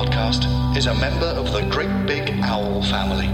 podcast is a member of the Great Big Owl family.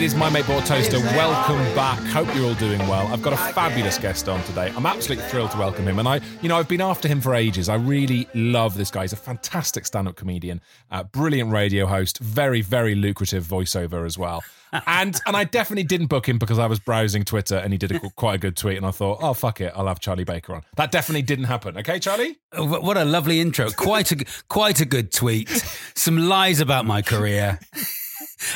It is my mate Bought Toaster. Welcome back. Hope you're all doing well. I've got a fabulous guest on today. I'm absolutely thrilled to welcome him. And I, you know, I've been after him for ages. I really love this guy. He's a fantastic stand-up comedian, uh, brilliant radio host, very, very lucrative voiceover as well. And and I definitely didn't book him because I was browsing Twitter and he did a, quite a good tweet and I thought, oh fuck it, I'll have Charlie Baker on. That definitely didn't happen. Okay, Charlie. Oh, What a lovely intro! Quite a quite a good tweet. Some lies about my career,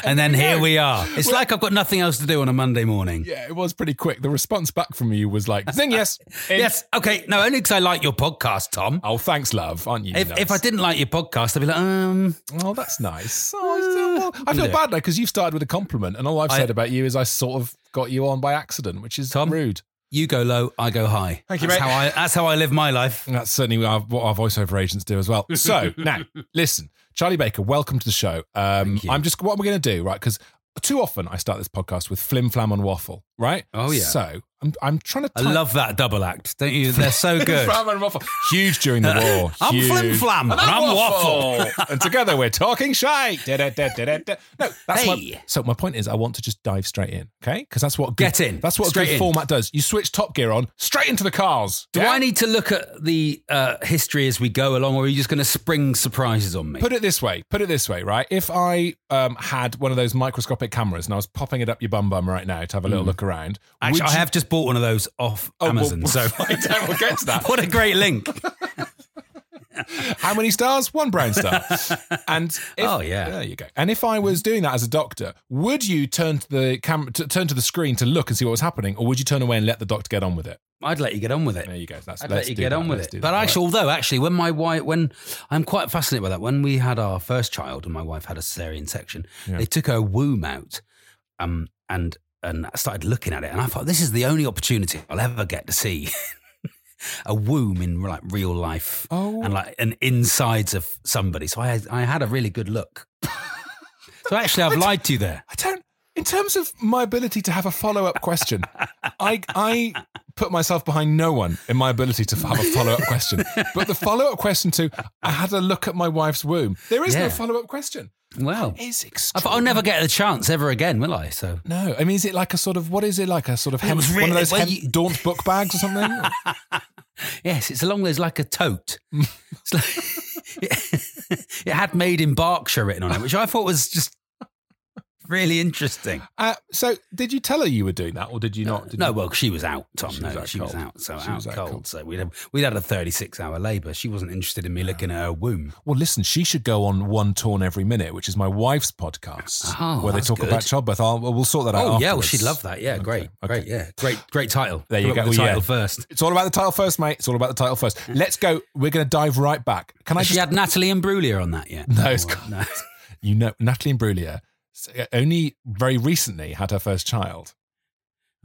and then here we are. It's like I've got nothing else to do on a Monday morning. Yeah, it was pretty quick. The response back from you was like, zing yes, in. Yes, okay. No, only because I like your podcast, Tom. Oh, thanks, love. Aren't you? If, nuts? if I didn't like your podcast, I'd be like, um, Oh, that's nice. Oh, well, I feel bad now because you've started with a compliment, and all I've I- said about you is I sort of got you on by accident, which is Tom? rude. you go low, I go high. Thank you, that's mate. How I, that's how I live my life. And that's certainly our, what our voiceover agents do as well. So now, listen, Charlie Baker, welcome to the show. Um, Thank you. I'm just what we're going to do, right? Because too often I start this podcast with flim flam and waffle, right? Oh, yeah. So I'm I'm trying to. I ti- love that double act, don't you? They're so good. Flam and waffle, huge during the war. I'm huge. flim flam and I'm waffle. and together we're talking shite. Da, da, da, da, da. No, that's my, so. My point is, I want to just dive straight in, okay? Because that's what good, Get in. That's what a Straight good in. format does. You switch Top Gear on straight into the cars. Do yeah? I need to look at the uh, history as we go along, or are you just going to spring surprises on me? Put it this way. Put it this way, right? If I um, had one of those microscopic cameras and I was popping it up your bum bum right now to have a little look around. Actually, I you- have just bought one of those off Oh, well, Amazon. so I don't- we'll get to that. what a great link! How many stars? One brown star. And if, Oh, yeah. there you go. And if I was doing that as a doctor, would you turn to the camera, t- turn to the screen to look and see what was happening, or would you turn away and let the doctor get on with it? I'd let you get on with it. There you go. That's, I'd let's you get that. on with Let's it. But actually, although actually, when my wife, when I'm quite fascinated by that, when we had our first child and my wife had a cesarean section, Yeah. they took her womb out, um, and and I started looking at it, and I thought this is the only opportunity I'll ever get to see a womb in like real life, Oh. and like an insides of somebody. So I had, I had a really good look. so actually, I've lied to you there. I don't. In terms of my ability to have a follow up question, I I put myself behind no one in my ability to have a follow up question. But the follow up question to I had a look at my wife's womb. There is no follow up question. Well, It's I thought I'll never get the chance ever again, will I? So No, I mean, is it like a sort of what is it like a sort of was one of those hemp you- daunt book bags or something? Yes, it's along those like a tote. It's like, it had "Made in Berkshire" written on it, which I thought was just really interesting. uh, so, did you tell her you were doing that, or did you not? Did no, you- well, she was out, Tom. She no, was she was out, so She out, was out cold. cold. So we'd have, we'd had a thirty-six hour labour. She wasn't interested in me looking at her womb. Well, listen, she should go on One Torn Every Minute, which is my wife's podcast, Oh, where they talk good. about childbirth. I'll, we'll sort that out. Oh yeah, well, she'd love that. Yeah, great, okay. great, yeah, great, great title. There you go. The Yeah. title first. It's all about the title first, mate. It's all about the title first. Let's go. We're going to dive right back. Can I Has just? she had Natalie Imbruglia on that yet? No, it's Or- got- you know, Natalie and s- only very recently had her first child.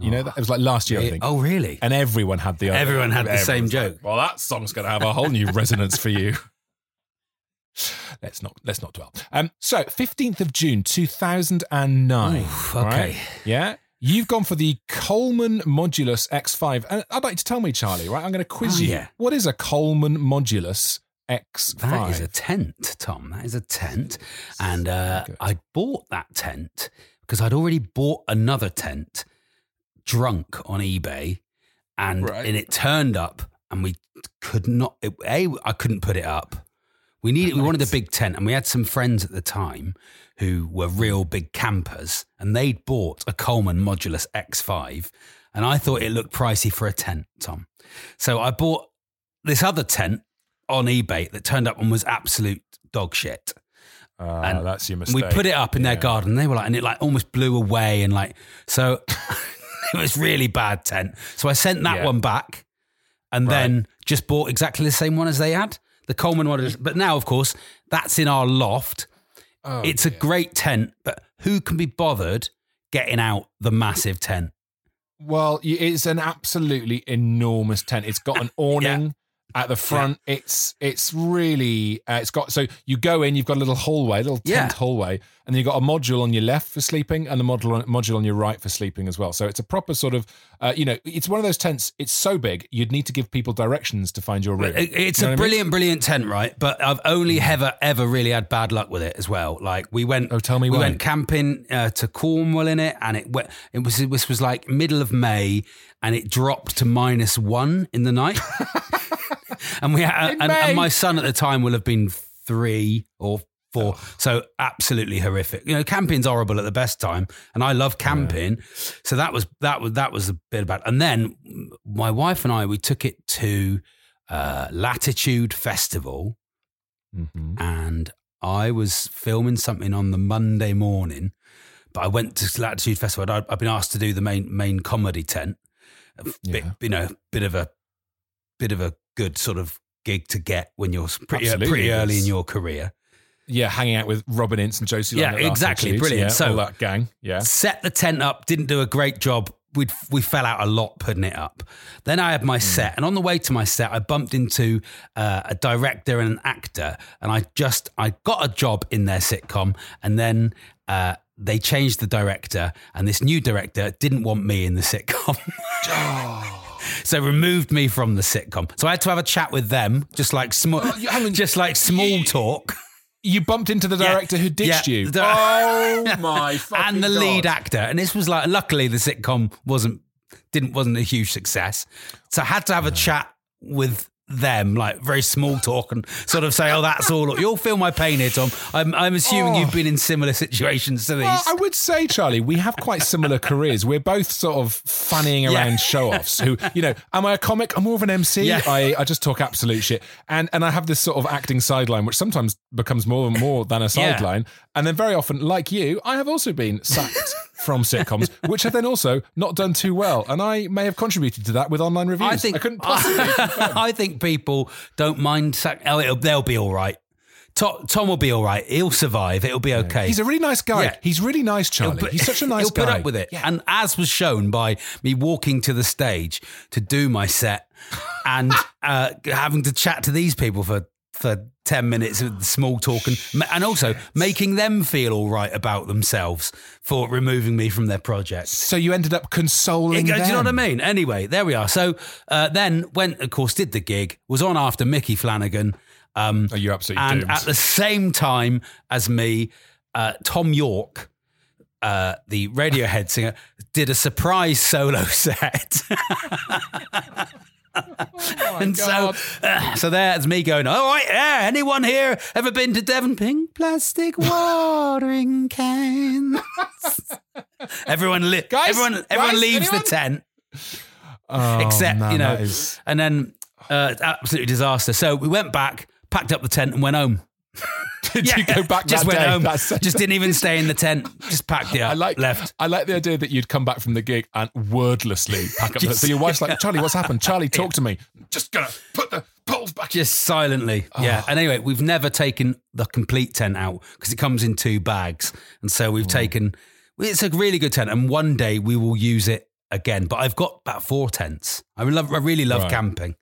You know, that it was like last year, I think. Oh, really? And everyone had the. Everyone had the same like, joke. well, that song's going to have a whole new resonance for you. Let's not let's not dwell. Um, so fifteenth of June, two thousand and nine. Okay. yeah. You've gone for the Coleman Modulus X5, and I'd like to tell me, Charlie. Right, I'm going to quiz Oh, you. yeah. What is a Coleman Modulus X5? That is a tent, Tom. That is a tent. And uh, I bought that tent because I'd already bought another tent drunk on eBay. And, Right. and it turned up and we could not, it, A, I couldn't put it up. We needed, we wanted a big tent and we had some friends at the time who were real big campers and they'd bought a Coleman Modulus X5 and I thought it looked pricey for a tent, Tom. So I bought this other tent on eBay that turned up and was absolute dog shit. Ah, and that's your mistake. we put it up in their garden. They were like, and it like almost blew away and like, so it was really bad tent. So I sent that Yeah. one back and Right. then just bought exactly the same one as they had, the Coleman one. But now, of course, that's in our loft. Oh, it's a great tent, but who can be bothered getting out the massive tent? Well, it's an absolutely enormous tent. It's got an awning. At the front, it's it's really uh, it's got so you go in, you've got a little hallway, a little tent Yeah. hallway, and then you've got a module on your left for sleeping and a module on, module on your right for sleeping as well. So it's a proper sort of uh, you know it's one of those tents. It's so big you'd need to give people directions to find your room. It's You know a what I mean? brilliant, brilliant tent, right? But I've only ever, ever really had bad luck with it as well. Like we went, Oh, tell me we why. went camping uh, to Cornwall in it, and it went. It was it was, was like middle of May, and it dropped to minus one in the night. and we had, and, and my son at the time will have been three or four. So absolutely horrific. You know, camping's horrible at the best time, and I love camping. So that was that was that was a bit about. And then my wife and I we took it to uh, Latitude Festival, Mhm. and I was filming something on the Monday morning. But I went to Latitude Festival. I'd, I'd been asked to do the main main comedy tent. Bit, Yeah. you know, bit of a bit of a good sort of gig to get when you're pretty Absolutely, pretty early in your career. Yeah, hanging out with Robin Ince and Josie. Yeah, Last exactly, brilliant. Yeah, So- all that gang. Yeah. Set the tent up, didn't do a great job. We we fell out a lot putting it up. Then I had my set, and on the way to my set, I bumped into uh, a director and an actor, and I just I got a job in their sitcom, and then. Uh, they changed the director, and this new director didn't want me in the sitcom. So removed me from the sitcom. So I had to have a chat with them, just like small, oh, on. just like small talk, You bumped into the Yeah. director who ditched Yeah. you. Oh my and the God. lead actor. And this was like, luckily, the sitcom wasn't didn't wasn't a huge success. So I had to have a chat with them, like very small talk, and sort of say, "Oh, that's all. You'll feel my pain here, Tom. I'm, I'm assuming Oh. you've been in similar situations to these." Well, I would say, Charlie, we have quite similar careers. We're both sort of fannying Yeah. around show offs who, you know, am I a comic? I'm more of an MC. Yeah. I, I just talk absolute shit. And and I have this sort of acting sideline, which sometimes becomes more and more than a Yeah. sideline. And then very often, like you, I have also been sacked from sitcoms, which have then also not done too well. And I may have contributed to that with online reviews. I think I couldn't possibly. I think people don't mind. Sac- oh, it'll, they'll be all right. Tom, Tom will be all right. He'll survive. It'll be okay. He's a really nice guy. Yeah. He's really nice, He'll Charlie. put- He's such a nice guy. he'll put up with it. And as was shown by me walking to the stage to do my set and uh, having to chat to these people for for 10 minutes of small talk and and also making them feel all right about themselves for removing me from their project. So you ended up consoling Do them. you know what I mean? Anyway, there we are. So uh, then went, of course, did the gig, was on after Mickey Flanagan. Um, Oh, you're absolutely and doomed. at the same time as me, uh, Thom Yorke, uh, the Radiohead singer, did a surprise solo set. and so, uh, so there's me going. All right, yeah. Anyone here ever been to Devon? Pink plastic watering can. everyone, li- Guys, everyone, everyone guys, leaves anyone? the tent Oh, except man, you know, that is- and then uh, absolutely disaster. So we went back, packed up the tent, and went home. Did you go back Just that went day? home. Just didn't even stay in the tent. Just packed it up. I like left. I like the idea that you'd come back from the gig and wordlessly pack up. Just- so your wife's like, Charlie, what's happened? Charlie, talk to me. Just gonna put the poles back. Just silently, Oh. yeah. And anyway, we've never taken the complete tent out because it comes in two bags, and so we've mm. taken. It's a really good tent, and one day we will use it again. But I've got about four tents. I love. I really love Right. camping.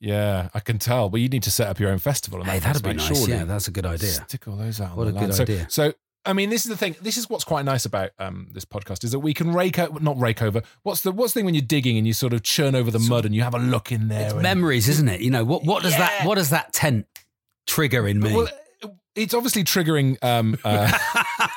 Yeah, I can tell. Well, you need to set up your own festival. Hey, that that'd be nice. surely. Yeah, that's a good idea. Stick all those out. What a good land. So- idea. So, I mean, this is the thing. This is what's quite nice about um, this podcast is that we can rake out, not rake over. What's the what's the thing when you're digging and you sort of churn over the mud and you have a look in there? and- Memories, isn't it? You know what? What does that? What does that tent trigger in me? Well, it's obviously triggering um, uh,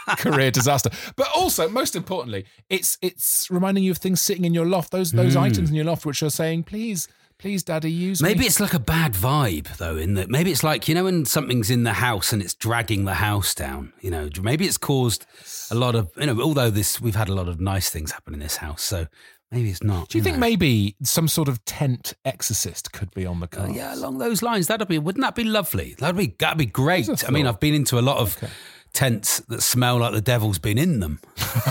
career disaster, but also most importantly, it's it's reminding you of things sitting in your loft. Those those Mm. items in your loft which are saying, "Please, please, Daddy, use me." Maybe it's like a bad vibe though. In that, maybe it's like you know when something's in the house and it's dragging the house down. You know, maybe it's caused a lot of you know. Although this, we've had a lot of nice things happen in this house, so maybe it's not. Do you think know. maybe some sort of tent exorcist could be on the Uh, cards? yeah, along those lines, that'd be wouldn't that be lovely? That'd be that'd be great. I mean. I've been into a lot of tents that smell like the devil's been in them.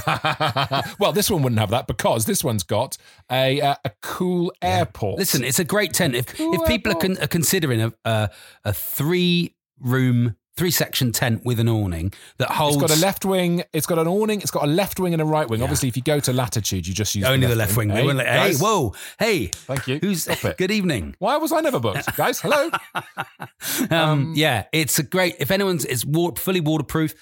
well, this one wouldn't have that because this one's got a uh, a cool airport. Listen, it's a great tent. If Cool if people are, con- are considering a a, a three room three section tent with an awning that holds It's got a left wing. It's got an awning. It's got a left wing and a right wing. Obviously, if you go to latitude, you just use only the left wing. Hey, Hey, hey, whoa, hey, Thank you. Who's good evening? Why was I never booked, guys? Hello. Um, yeah, it's a great. If anyone's, it's water, fully waterproof,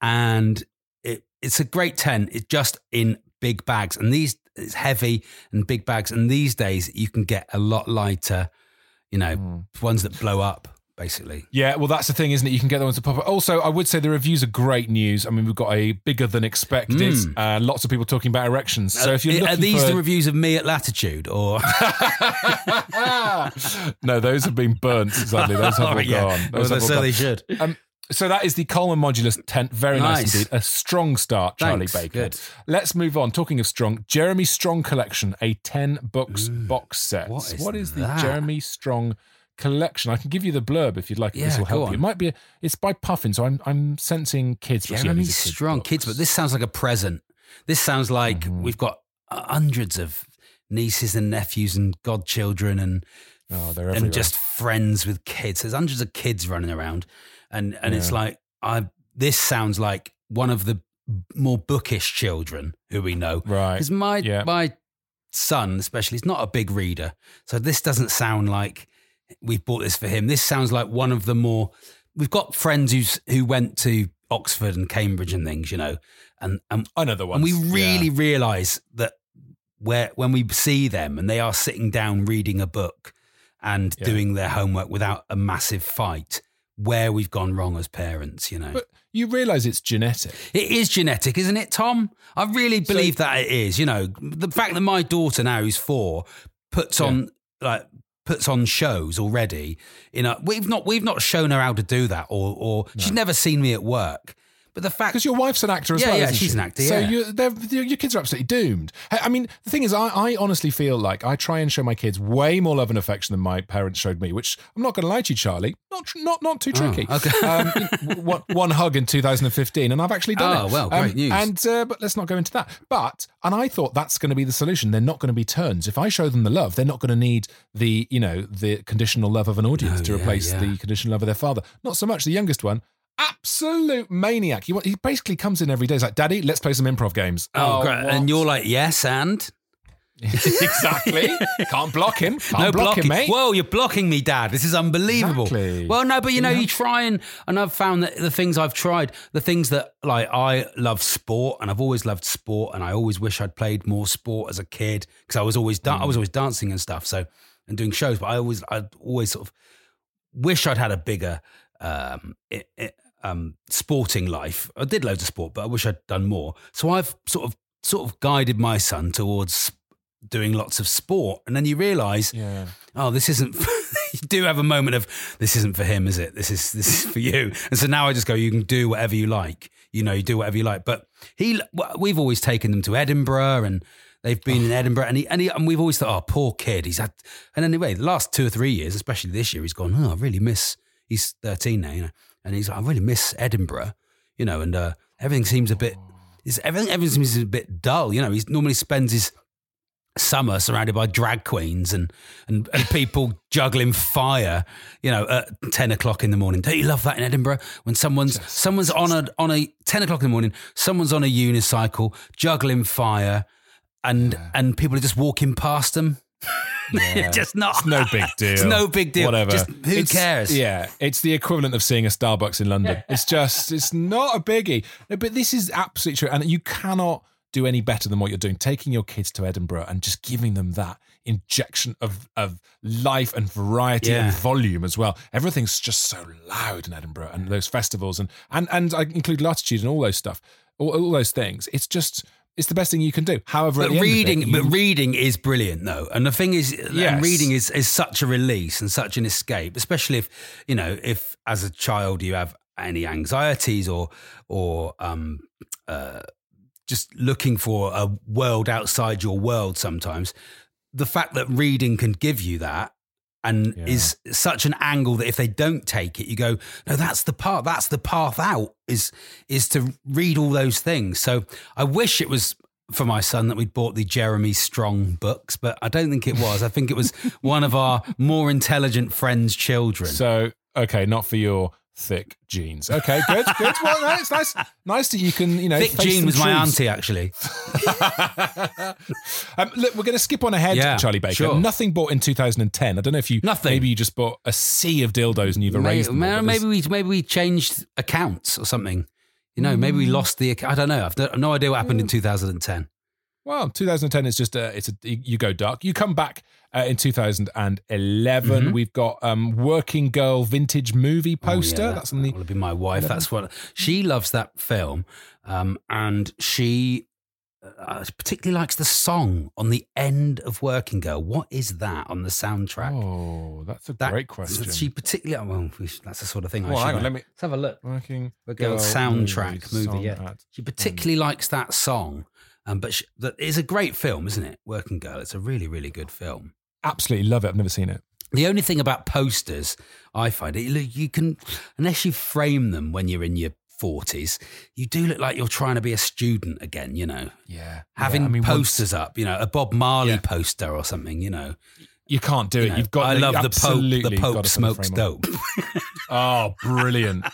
and it, it's a great tent. It's just in big bags, and these it's heavy and big bags. And these days, you can get a lot lighter. You know, Hmm. ones that blow up, basically. Yeah, well, that's the thing, isn't it? You can get the ones to pop up. Also, I would say the reviews are great news. I mean, we've got a bigger than expected. Mm. Uh, lots of people talking about erections. So if you're are these for, the reviews of me at Latitude, or no, those have been burnt. Sadly, those have all Oh, yeah. gone. Those Well, so gone. they should. Um, so that is the Coleman Modulus tent. Very nice, Nice. indeed. A strong start, Charlie Thanks. Baker. Good. Let's move on. Talking of strong, Jeremy Strong collection, a 10 books box set. what is what is the? Jeremy Strong collection? I can give you the blurb if you'd like. Yeah, this will help you. It might be, a, it's by Puffin, so I'm, I'm sensing kids. yeah, Jeremy these are kids' Strong, kids, but this sounds like a present. This sounds like Mm-hmm. we've got hundreds of nieces and nephews and godchildren and Oh, and just friends with kids. There's hundreds of kids running around, and and it's like I. This sounds like one of the more bookish children who we know. Right. Because my Yeah. my son, especially, is not a big reader, so this doesn't sound like we've bought this for him. This sounds like one of the more. We've got friends who's who went to Oxford and Cambridge and things, you know, and and Another one. and we really realise that where when we see them and they are sitting down reading a book and Yeah. doing their homework without a massive fight, where we've gone wrong as parents, you know. But you realise it's genetic. it is genetic, isn't it, Tom? I really believe that it is. You know, the fact that my daughter now, who's four, puts Yeah. on like puts on shows already. You know, we've not we've not shown her how to do that, or or she's never seen me at work. But the fact Because your wife's an actor as Yeah, well. yeah, she's she? an actor, So yeah. they're- your kids are absolutely doomed. I mean, the thing is, I, I honestly feel like I try and show my kids way more love and affection than my parents showed me. Which I'm not going to lie to you, Charlie, not not not too tricky. Oh, okay. um, one, one hug in 2015, and I've actually done Oh, it. Oh well, Um, great news. And uh, but let's not go into that. But and I thought that's going to be the solution. They're not going to be turns. If I show them the love, they're not going to need the you know the conditional love of an audience No, to yeah, replace the conditional love of their father. Not so much the youngest one. Absolute maniac. He, he basically comes in every day. He's like, Daddy, let's play some improv games. Oh, great. what? And you're like, yes, and exactly. Can't block him. Can't no block blocking. him, mate. Whoa, you're blocking me, Dad. This is unbelievable. Exactly. Well, no, but you know, Yeah. you try and and I've found that the things I've tried, the things that like I love sport, and I've always loved sport, and I always wish I'd played more sport as a kid because I was always da- I was always dancing and stuff, so and doing shows. But I always I always sort of wish I'd had a bigger um, i i um, sporting life. I did loads of sport, but I wish I'd done more. So I've sort of sort of guided my son towards doing lots of sport, and then you realise yeah. oh, this isn't. you do have a moment of this isn't for him, is it? This is this is for you. And so now I just go, you can do whatever you like. You know, you do whatever you like. But he, we've always taken them to Edinburgh, and they've been in Edinburgh, and he, and, he, and we've always thought, oh, poor kid. He's had, and anyway, the last two or three years, especially this year, he's gone. Oh, I really miss. He's thirteen now, you know, and he's like, I really miss Edinburgh, you know, and uh, everything seems a bit. Is everything everything seems a bit dull, you know. He normally spends his summer surrounded by drag queens and, and, and people juggling fire, you know, at 10 o'clock in the morning. Don't you love that in Edinburgh? When someone's someone's on a on a 10 o'clock in the morning, someone's on a unicycle juggling fire and and people are just walking past them. Yeah. just not It's no big deal. It's no big deal. Whatever. Just who It's- cares? Yeah, it's the equivalent of seeing a Starbucks in London. It's just, it's not a biggie. No, but this is absolutely true, and you cannot do any better than what you're doing. Taking your kids to Edinburgh and just giving them that injection of of life and variety Yeah. and volume as well. Everything's just so loud in Edinburgh and those festivals and and and I include latitude and all those stuff, all, all those things. It's just. It's the best thing you can do. However, But of it, reading, you- but reading is brilliant though, and the thing is, Yes. reading is is such a release and such an escape, especially if you know if as a child you have any anxieties or or um uh just looking for a world outside your world. Sometimes the fact that reading can give you that and Yeah. is such an angle that if they don't take it, you go, no, that's the path. That's the path out. Is is to read all those things. So I wish it was for my son that we'd bought the Jeremy Strong books, but I don't think it was. I think it was one of our more intelligent friends' children. So, okay, not for your thick jeans. Okay, good, good. Well, no, it's nice, nice that you can, you know, Thick face Jean was my auntie, actually. um, look, we're going to skip on ahead, Yeah, Charlie Baker. sure. Nothing bought in 2010. I don't know if you Nothing. Maybe you just bought a sea of dildos and you've Maybe, erased them. all, maybe we maybe we changed accounts or something. You know, maybe we Mm. lost the. I don't know. I've no, no idea what happened in 2010. Well, 2010 is just a, it's a, you go dark. You come back uh, in 2011. Mhm. We've got um, Working Girl vintage movie poster. Oh, yeah, That's on the. Will be my wife. That's what she loves that film, um, and she uh, particularly likes the song on the end of Working Girl. What is that on the soundtrack? Oh, that's a That- great question. She particularly well, we should- that's the sort of thing. I Well, should hang on, let me. Let's have a look. Working Girl soundtrack movie, song yeah. She particularly likes that song, um, but she, that is a great film, isn't it? Working Girl. It's a really, really good film. Absolutely love it. I've never seen it. The only thing about posters, I find it you can, unless you frame them when you're in your 40s, you do look like you're trying to be a student again, you know, Yeah. having I mean, once- posters up, you know, a Bob Marley Yeah. poster or something, you know. You can't do You it. know, You've got. I love the Pope. The Pope smokes dope. Oh, brilliant.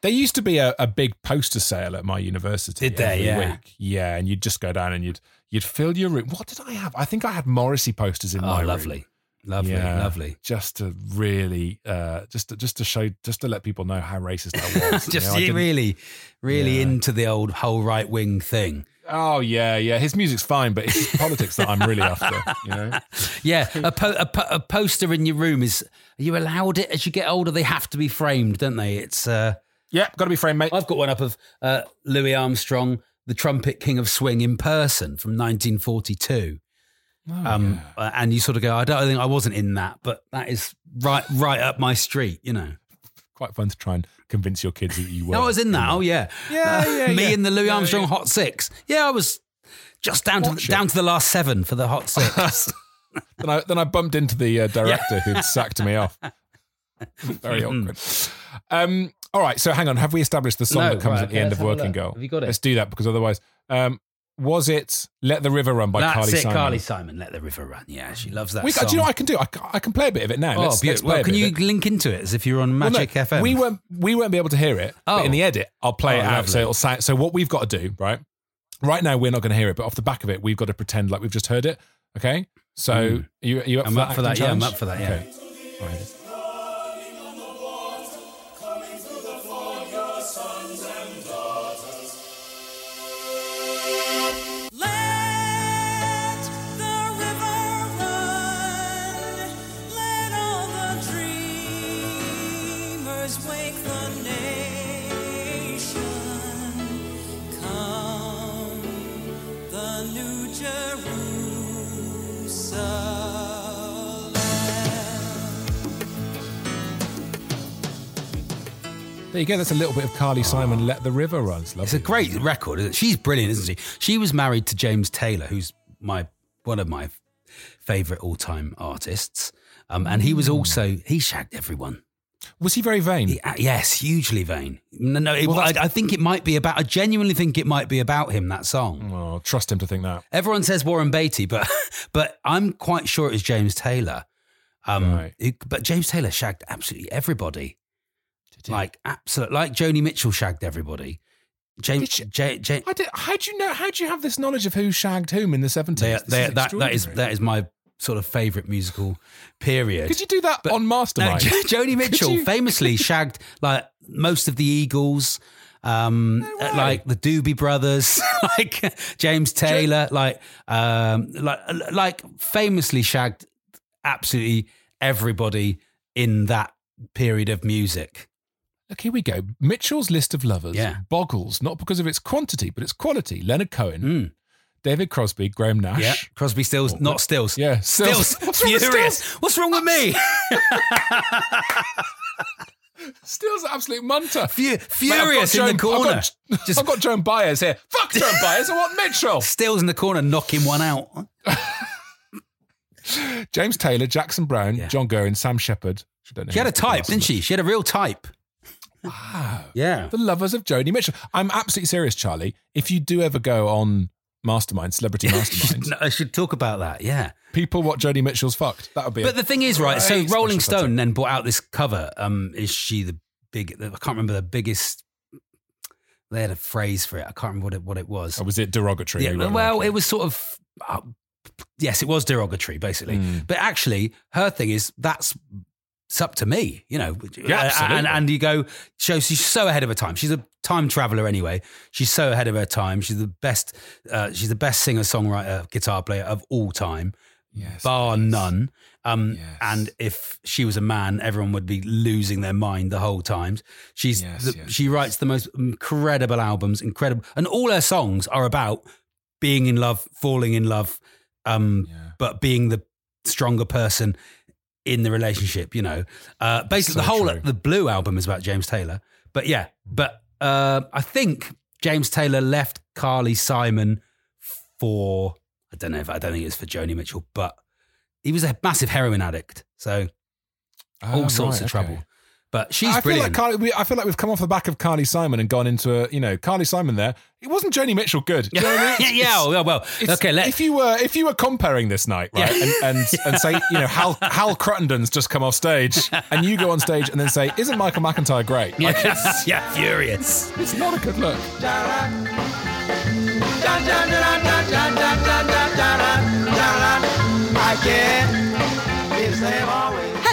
there used to be a, a big poster sale at my university. Did every Yeah. Week. Yeah. And you'd just go down and you'd you'd fill your room. What did I have? I think I had Morrissey posters in Oh, my room. Oh, lovely. Lovely, Yeah. lovely. Just to really, uh, just to, just to show, just to let people know how racist I was. you Just know, I really, really Yeah. into the old whole right wing thing. Oh yeah, yeah. His music's fine, but it's his politics that I'm really after. You know. Yeah, a, po- a, po- a poster in your room is. Are you allowed it as you get older? They have to be framed, don't they? It's. Uh, Yeah, got to be framed, mate. I've got one up of uh, Louis Armstrong, the trumpet king of swing, in person from 1942. Oh, Um, uh, and you sort of go, I don't think I wasn't in that, but that is right, right up my street. You know, Quite fun to try and convince your kids that you were. no, I was in that. Oh yeah, Yeah, Uh, yeah, Me yeah. and the Louis Yeah, Armstrong yeah. Hot Six. Yeah, I was just down to the, down to the last seven for the Hot Six. then I then I bumped into the uh, director who'd sacked me off. Very awkward. Um, all right, so hang on. Have we established the song No, that comes right, at the okay, end of Working. Girl? Have you got it? Let's do that because otherwise, um, was it "Let the River Run" by That's Carly it, Simon? Carly Simon. Let the river run. Yeah, she loves that We, song. do you know what I can do? I, I can play a bit of it now. Oh, let's, let's Well, can you link into it as if you're on Well, no, Magic FM? We won't. We won't be able to hear it. Oh. But in the edit, I'll play Oh, it out. So it'll sound. So what we've got to do, right? Right now, we're not going to hear it, but off the back of it, we've got to pretend like we've just heard it. Okay. So Mm. are you, are you up I'm for up that? for that, yeah, I'm up for that, yeah. Okay. There you go. That's a little bit of Carly Simon. Let the river run. It's It's a great record. isn't it? She's brilliant, isn't she? She was married to James Taylor, who's my one of my favorite all-time artists. Um, and he was Hmm. also he shagged everyone. Was he very vain? He- uh, yes, hugely vain. No, no it, Well, I, I think it might be about. I genuinely think it might be about him. That song. Oh, trust him to think that. Everyone says Warren Beatty, but but I'm quite sure it was James Taylor. Um, Right. who- but James Taylor shagged absolutely everybody. Like absolute, like Joni Mitchell shagged everybody. James, Did she? J, J, I did, how do you know? How do you have this knowledge of who shagged whom in the seventies? that that is that is my sort of favourite musical period. Could you do that on Mastermind? Jo- Joni Mitchell famously shagged like most of the Eagles, um, way. like the Doobie Brothers, like James Taylor, like um, like like famously shagged absolutely everybody in that period of music. Look, here we go. Mitchell's list of lovers Yeah. boggles not because of its quantity, but its quality. Leonard Cohen, Mm. David Crosby, Graham Nash. Yeah, Crosby, Stills, not Stills. Yeah, Stills, What's wrong furious. Stills? What's wrong with me? Stills, an absolute munter. Fu- Mate, I've furious in the Joan- corner. I've got, Just- I've got Joan Baez here. Fuck Joan Baez. I want Mitchell. Stills in the corner, knocking one out. James Taylor, Jackson Browne, Yeah. John Guerin, Sam Shepard. She, don't know She had a type, didn't she? She had a real type. Wow. Yeah. The lovers of Joni Mitchell. I'm absolutely serious, Charlie. If you do ever go on Mastermind, Celebrity Mastermind, I should talk about that. Yeah. people what Joni Mitchell's fucked. That would be. But the thing is, right? So Rolling Stone then brought out this cover. Um, is she the big. I can't remember the biggest. They had a phrase for it. I can't remember what it what it was. Or was it derogatory? Yeah, well, it was sort of. Uh, yes, it was derogatory, basically. Mm. But actually, her thing is that's it's up to me, you know. Yeah, Uh, absolutely. And, and you go, so she's so ahead of her time. She's a time traveler anyway. She's so ahead of her time. She's the best. Uh, she's the best singer songwriter, guitar player of all time, Yes, bar please. none. Um, Yes. And if she was a man, everyone would be losing their mind the whole time. She's Yes, the, she writes the most incredible albums, incredible, and all her songs are about being in love, falling in love, um, Yeah. but being the stronger person in the relationship. You know, uh, basically So the whole true. the Blue album is about James Taylor. But yeah, but uh, I think James Taylor left Carly Simon for I don't know if I don't think it was for Joni Mitchell, but he was a massive heroin addict, so all Ah, sorts right, of trouble. Okay. But she's I feel like Carly, we, I feel like we've come off the back of Carly Simon and gone into a you know Carly Simon. There, it wasn't Joni Mitchell good. Do you know what I mean? yeah, yeah, well, well, okay. Let, if you were if you were comparing this night, right, Yeah. and, and and say you know Hal Hal Cruttenden's just come off stage, and you go on stage and then say, "Isn't Michael McIntyre great?" Like, yeah, yeah, furious. it's not a good look.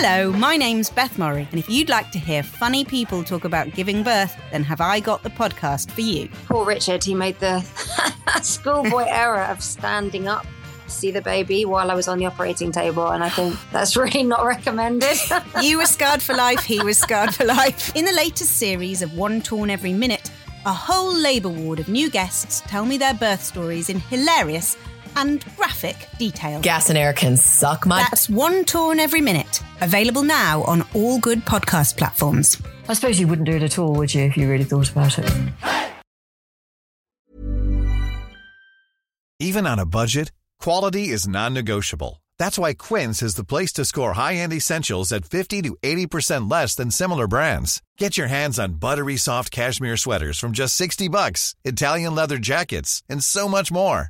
Hello, my name's Beth Murray, and if you'd like to hear funny people talk about giving birth, then have I got the podcast for you. Poor Richard, he made the schoolboy error of standing up to see the baby while I was on the operating table, and I think that's really not recommended. You were scarred for life, he was scarred for life. In the latest series of One Torn Every Minute, a whole Labour ward of new guests tell me their birth stories in hilarious and graphic detail. Gas and air can suck my. That's One Torn Every Minute, available now on all good podcast platforms. I suppose you wouldn't do it at all, would you, if you really thought about it? Even on a budget, quality is non-negotiable. That's why Quince is the place to score high-end essentials at 50 to 80% less than similar brands. Get your hands on buttery soft cashmere sweaters from just 60 bucks, Italian leather jackets, and so much more.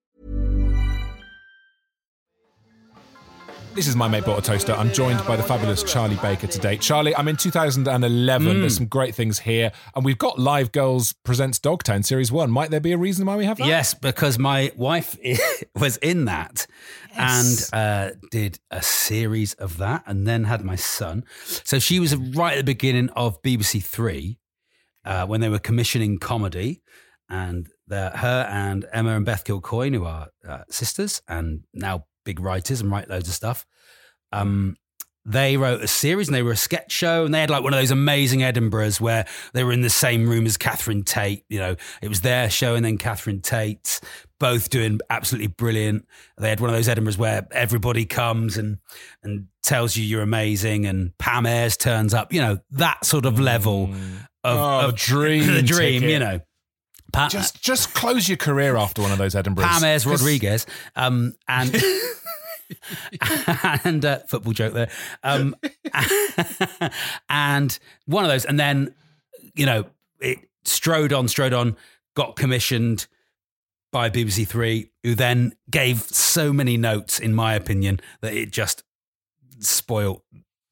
This is my mate bought a toaster. I'm joined by the fabulous Charlie Baker today. Charlie, I'm in 2011. Mm. There's some great things here, and we've got Live Girls presents Dogtown Series One. Might there be a reason why we have that? Yes, because my wife was in that and uh, did a series of that and then had my son. So she was right at the beginning of BBC Three uh, when they were commissioning comedy. And the, her and Emma and Beth Kilcoyne, who are uh, sisters and now big writers and write loads of stuff, um, they wrote a series and they were a sketch show and they had like one of those amazing Edinburghs where they were in the same room as Catherine Tate. You know, it was their show and then Catherine Tate, both doing absolutely brilliant. They had one of those Edinburghs where everybody comes and and tells you you're amazing and Pam Ayres turns up. You know, that sort of level of, Oh, of dream the dream. ticket. You know, Pam, Just just close your career after one of those Edinburghs. Pam Ayres 'Cause- Rodriguez, um, and and uh, football joke there, um, and one of those, and then you know it strode on, strode on, got commissioned by BBC Three, who then gave so many notes, in my opinion, that it just spoiled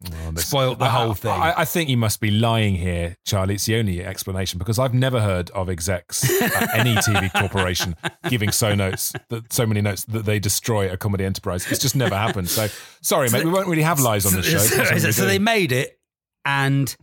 Oh, spoiled the I- whole thing. I, I think you must be lying here, Charlie. It's the only explanation because I've never heard of execs at any TV corporation giving so notes that so many notes that they destroy a comedy enterprise. It's just never happened. So sorry, mate. We won't really have lies on this show. So, we so they made it, and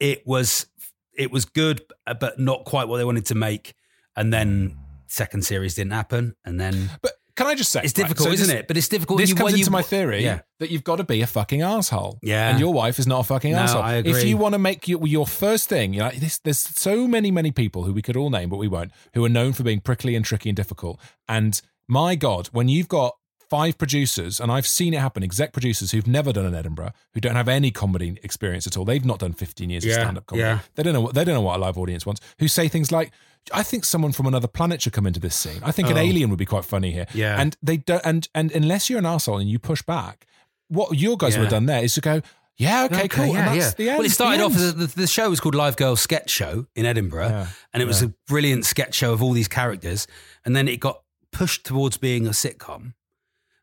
it was it was good, but not quite what they wanted to make. And then second series didn't happen, and then But can I just say It's right, difficult, so isn't this- it? But it's difficult. This You- comes into you- my theory Yeah. that you've got to be a fucking asshole. Yeah. and your wife is not a fucking No, asshole. I If you want to make your, your first thing, you know, this, there's so many, many people who we could all name, but we won't, who are known for being prickly and tricky and difficult. And my God, when you've got five producers, and I've seen it happen, exec producers who've never done an Edinburgh, who don't have any comedy experience at all. They've not done 15 years of stand-up comedy. yeah. They don't know what they don't know what a live audience wants. Who say things like, "I think someone from another planet should come into this scene. I think an Oh. alien would be quite funny here." Yeah. and they don't. And and unless you're an asshole and you push back, what your guys would have done there is to go, "Yeah, okay, cool." Yeah, and that's yeah. the end. Well, it started off as a, the, the show was called Live Girl Sketch Show in Edinburgh, Yeah, and it was yeah. a brilliant sketch show of all these characters, and then it got pushed towards being a sitcom,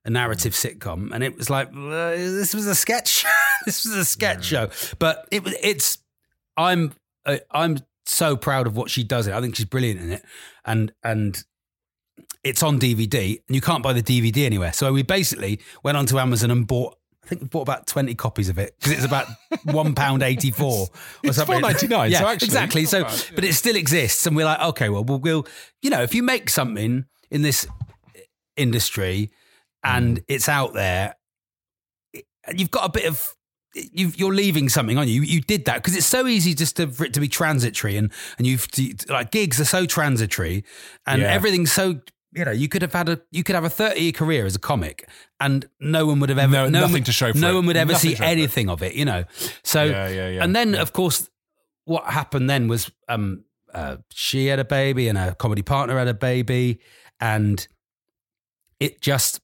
a narrative Mm. sitcom, and it was like uh, this was a sketch, this was a sketch show, but it was it's I'm uh, I'm so proud of what she does. It I think she's brilliant in it, and and it's on DVD, and you can't buy the DVD anywhere. So we basically went onto Amazon and bought. I think we bought about twenty copies of it because it's about one pound eighty four. It's $4.99, Yeah, so actually, exactly. So, bad, but it still exists, and we're like, okay, well, we'll, we'll, you know, if you make something in this industry and it's out there, you've got a bit of. You've, you're leaving something on you. You did that because it's so easy just to, for it to be transitory, and and you've like gigs are so transitory, and Yeah. everything's so you know you could have had a you could have a 30 year career as a comic, and no one would have ever No- no nothing one, to show for no it. one would ever Nothing see for it. anything of it, you know. So Yeah, yeah, and then of course what happened then was um uh, she had a baby and her comedy partner had a baby, and it just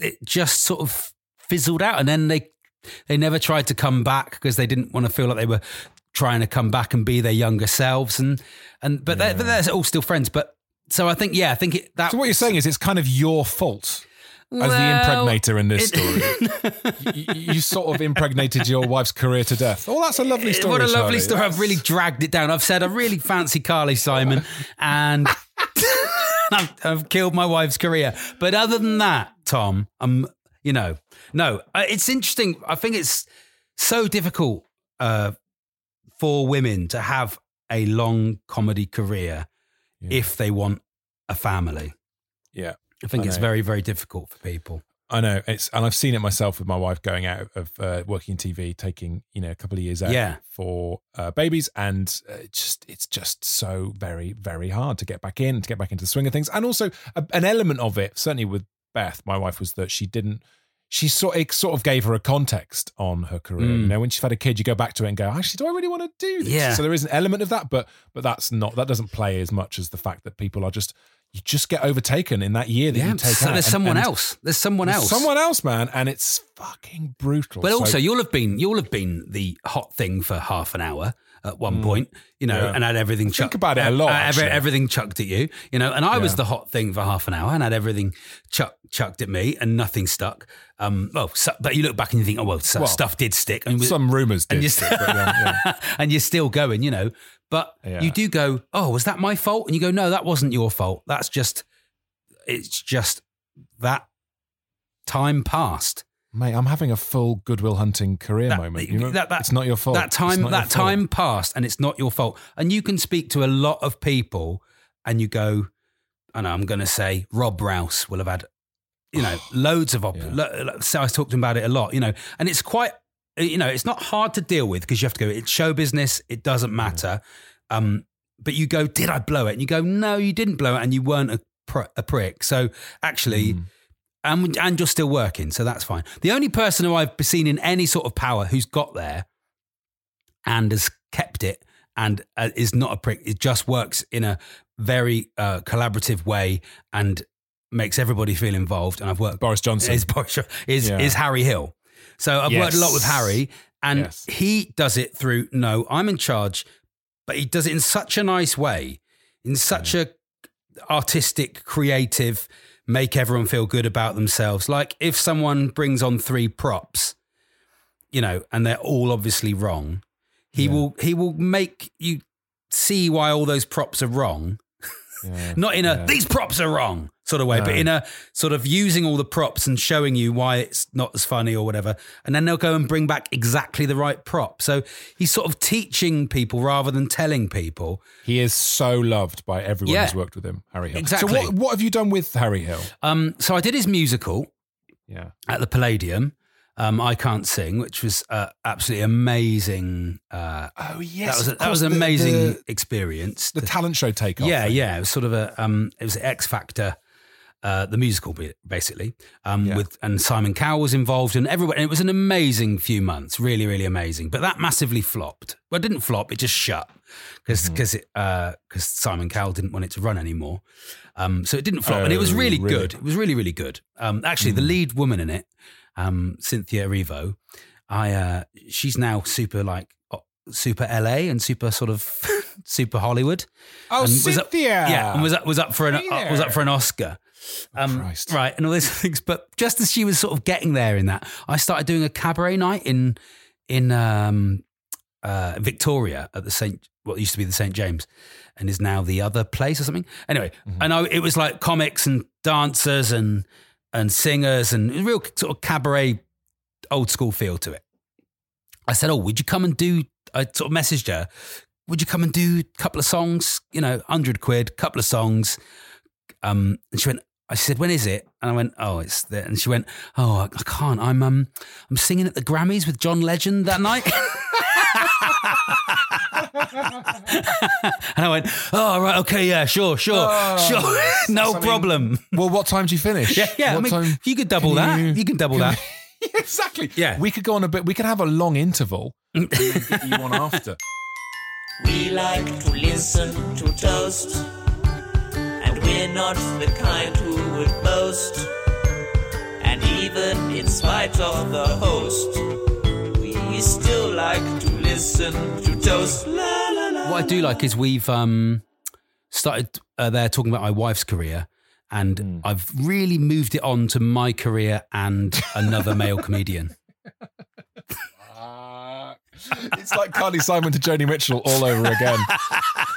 it just sort of fizzled out, and then they they never tried to come back because they didn't want to feel like they were trying to come back and be their younger selves, and and but they're, but they're all still friends. But so I think yeah, I think it, that. So what you're saying is it's kind of your fault as the impregnator in this story. you, you sort of impregnated your wife's career to death. Oh, that's a lovely story. What a lovely Charlie. story. I've really dragged it down. I've said I really fancy Carly Simon and I've, I've killed my wife's career. But other than that, Tom, I'm, you know, no, uh, it's interesting. I think it's so difficult uh, for women to have a long comedy career Yeah. if they want a family. Yeah. I think I it's very, very difficult for people. I know it's, and I've seen it myself with my wife going out of uh, working in TV, taking you know a couple of years out Yeah. for uh, babies, and uh, it's just it's just so very very hard to get back in, to get back into the swing of things, and also a, an element of it, certainly with Beth, my wife, was that she didn't. She sort it sort of gave her a context on her career. Mm. You know, when she's had a kid, you go back to it and go, actually, do I really want to do this? Yeah. So there is an element of that, but but that's not that doesn't play as much as the fact that people are just you just get overtaken in that year that Yeah. you take So there's And- someone and else. There's someone there's else. Someone else, man, and it's fucking brutal. But So- also, you'll have been you'll have been the hot thing for half an hour at one point, you know, Mm. Yeah. and had everything. Think chucked- about it a lot, every- everything chucked at you, you know, and I was the hot thing for half an hour and had everything chuck, chucked at me, and nothing stuck. Um, well, so, but you look back and you think, oh well, Well, stuff did stick. I mean, some rumours and did, you're, stick, yeah, yeah. and you're still going, you know. But Yeah. you do go, oh, was that my fault? And you go, no, that wasn't your fault. That's just, it's just that time passed. Mate, I'm having a full Goodwill Hunting career That- moment. You know, that- that- it's not your fault. That time, that time passed, and it's not your fault. And you can speak to a lot of people, and you go, I know I'm going to say Rob Rouse will have had, you know, loads of. Op- Yeah. lo- lo- so I talked to him about it a lot, you know, and it's quite, you know, it's not hard to deal with because you have to go. It's show business. It doesn't matter. Um, but you go, did I blow it? And you go, no, you didn't blow it, and you weren't a, pr- a prick. So actually. Mm. And, and you're still working, so that's fine. The only person who I've seen in any sort of power who's got there and has kept it and uh, is not a prick, it just works in a very uh, collaborative way and makes everybody feel involved. And I've worked Boris Johnson. is Boris is Yeah. is Harry Hill. So I've worked a lot with Harry, and Yes. he does it through no, I'm in charge, but he does it in such a nice way, in such a artistic, creative, make everyone feel good about themselves. Like if someone brings on three props, you know, and they're all obviously wrong, he Yeah. will he will make you see why all those props are wrong. Yeah, Not in a yeah. these props are wrong sort of way, but in a sort of using all the props and showing you why it's not as funny or whatever. And then they'll go and bring back exactly the right prop. So he's sort of teaching people rather than telling people. He is so loved by everyone Yeah. who's worked with him, Harry Hill. Exactly. So what, what have you done with Harry Hill? Um, so I did his musical Yeah. at the Palladium. Um, I can't sing, which was uh, absolutely amazing. Uh, Oh yes, that was a, that was an amazing The, experience. the talent show takeoff. yeah, thing. yeah. It was sort of a um, it was X Factor, uh, the musical bit, basically. Um, Yeah. with and Simon Cowell was involved, and everyone. And it was an amazing few months, really, really amazing. But that massively flopped. Well, it didn't flop; it just shut because Mm-hmm. because it because Simon Cowell didn't want it to run anymore. Um, so it didn't flop, and it was Oh, really, really? good. It was really, really good. Um, actually, the lead woman in it, um, Cynthia Erivo, I uh, she's now super like uh, super LA and super sort of super Hollywood. Oh, And was up- Cynthia. yeah, and was up was up for an uh, was up for an Oscar. Um, Christ. right, and all these things. But just as she was sort of getting there in that, I started doing a cabaret night in in um, uh, Victoria at the Saint what used to be the St James, and is now the other place or something. Anyway, Mm-hmm. and I, it was like comics and dancers and and singers and real sort of cabaret old school feel to it. I said, "Oh, would you come and do?" I sort of messaged her. Would you come and do a couple of songs? You know, hundred quid, a couple of songs. Um, and she went. I said, "When is it?" And I went, "Oh, it's there." And she went, "Oh, I, I can't. I'm um, I'm singing at the Grammys with John Legend that night." and I went, "Oh, right, okay, yeah, sure, sure, sure, no I mean, problem." Well, what time do you finish? Yeah, yeah. I What mean, time- you could double can that. you- You, can double can that. Yeah, exactly. Yeah. We could go on a bit. We could have a long interval. and then get you on after. We like to listen to toast, and we're not the kind who would boast. And even in spite of the host, we still like to listen to toast. La la la. What I do like is we've um, started uh, there talking about my wife's career, and Hmm. I've really moved it on to my career and another male comedian. It's like Carly Simon to Joni Mitchell all over again.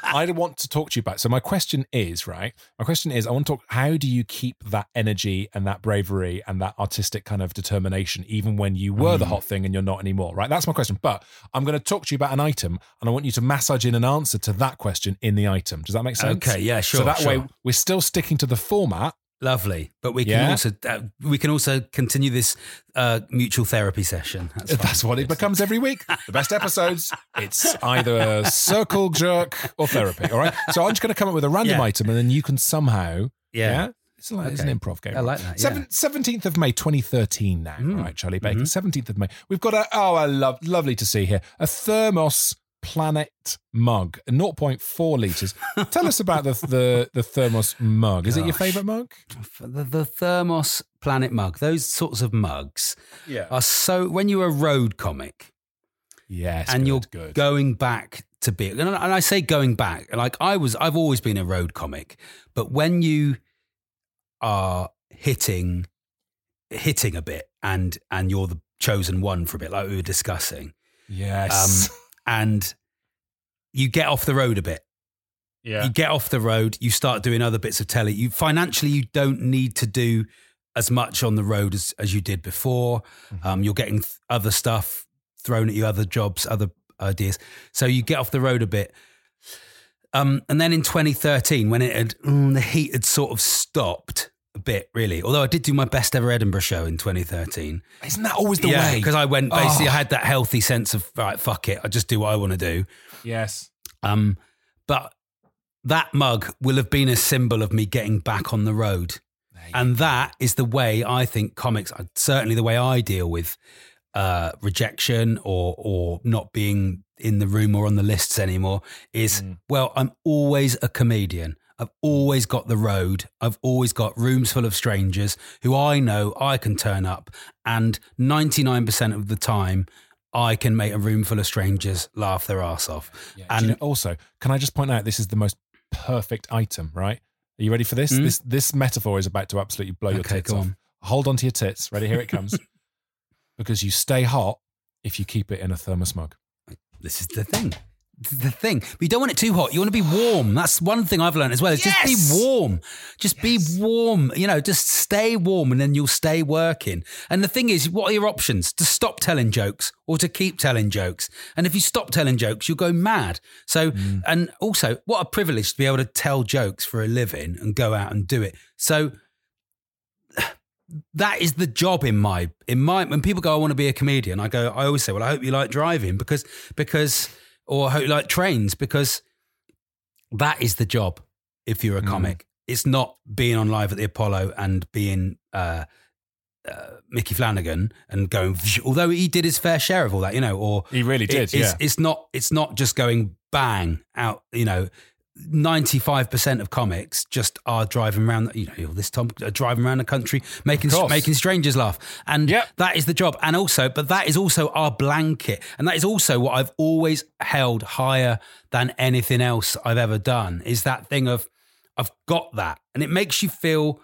I want to talk to you about. So my question is right. My question is, I want to talk. How do you keep that energy and that bravery and that artistic kind of determination, even when you were Mm. the hot thing and you're not anymore? Right. That's my question. But I'm going to talk to you about an item, and I want you to massage in an answer to that question in the item. Does that make sense? Okay, yeah, Sure. So sure, that way we're still sticking to the format. Lovely, but we can Yeah? also uh, we can also continue this uh, mutual therapy session. That's. That's what it becomes every week. The best episodes, it's either circle jerk or therapy. All right. So I'm just going to come up with a random Yeah. item, and then you can somehow, Yeah. It's, like, it's an improv game. I like that, yeah. 17th of May, 2013 now. Mm. All right, Charlie. Mhm. 17th of May. We've got a, oh, I love, lovely to see here, a Thermos Planet mug, 0.4 litres. Tell us about the, the, the Thermos mug. Is it your favourite mug? the, the thermos planet mug. Those sorts of mugs Yeah. are so. When you're a road comic, Yes. and good, you're good. going back to be and I and I say going back like I was I've always been a road comic but when you are hitting hitting a bit and and you're the chosen one for a bit like we were discussing yes. um and you get off the road a bit. Yeah. you get off the road you start doing other bits of telly. You financially you don't need to do as much on the road as, as you did before. Mm-hmm. um, you're getting th- other stuff thrown at you other jobs other ideas. So you get off the road a bit. Um, and then in 2013 when it had mm, the heat had sort of stopped a bit really although i did do my best ever edinburgh show in 2013 Isn't that always the yeah way? because i went basically Oh. i had that healthy sense of right fuck it i just do what i want to do Yes. um, but that mug will have been a symbol of me getting back on the road. And that is the way I think comics, uh, certainly the way I deal with uh, rejection or or not being in the room or on the lists anymore is well, I'm always a comedian. I've always got the road. I've always got rooms full of strangers who I know I can turn up, and 99% of the time, I can make a room full of strangers laugh their ass off. Yeah. and also, can I just point out this is the most perfect item, right? Are you ready for this? Mm. This this metaphor is about to absolutely blow your Okay, tits off. on. Hold on to your tits. Ready? Here it comes. because you stay hot if you keep it in a thermos mug. this is the thing. The thing. But you don't want it too hot. You want to be warm. That's one thing I've learned as well. Is Yes! just be warm. Just be warm. You know, just stay warm, and then you'll stay working. And the thing is, what are your options? To stop telling jokes or to keep telling jokes? And if you stop telling jokes, you'll go mad. So, Mm. and also, what a privilege to be able to tell jokes for a living and go out and do it. So that is the job in my in my when people go I want to be a comedian I go I always say well I hope you like driving because because or like trains because that is the job if you're a comic it's not being on live at the Apollo and being uh, uh, Micky Flanagan and going although he did his fair share of all that you know or He really did, it's, yeah. it's not it's not just going bang out you know 95% of comics just are driving around you know this time are uh, driving around the country making making strangers laugh. And Yep. that is the job. And also but that is also our blanket. And that is also what I've always held higher than anything else I've ever done is that thing of I've got that. And it makes you feel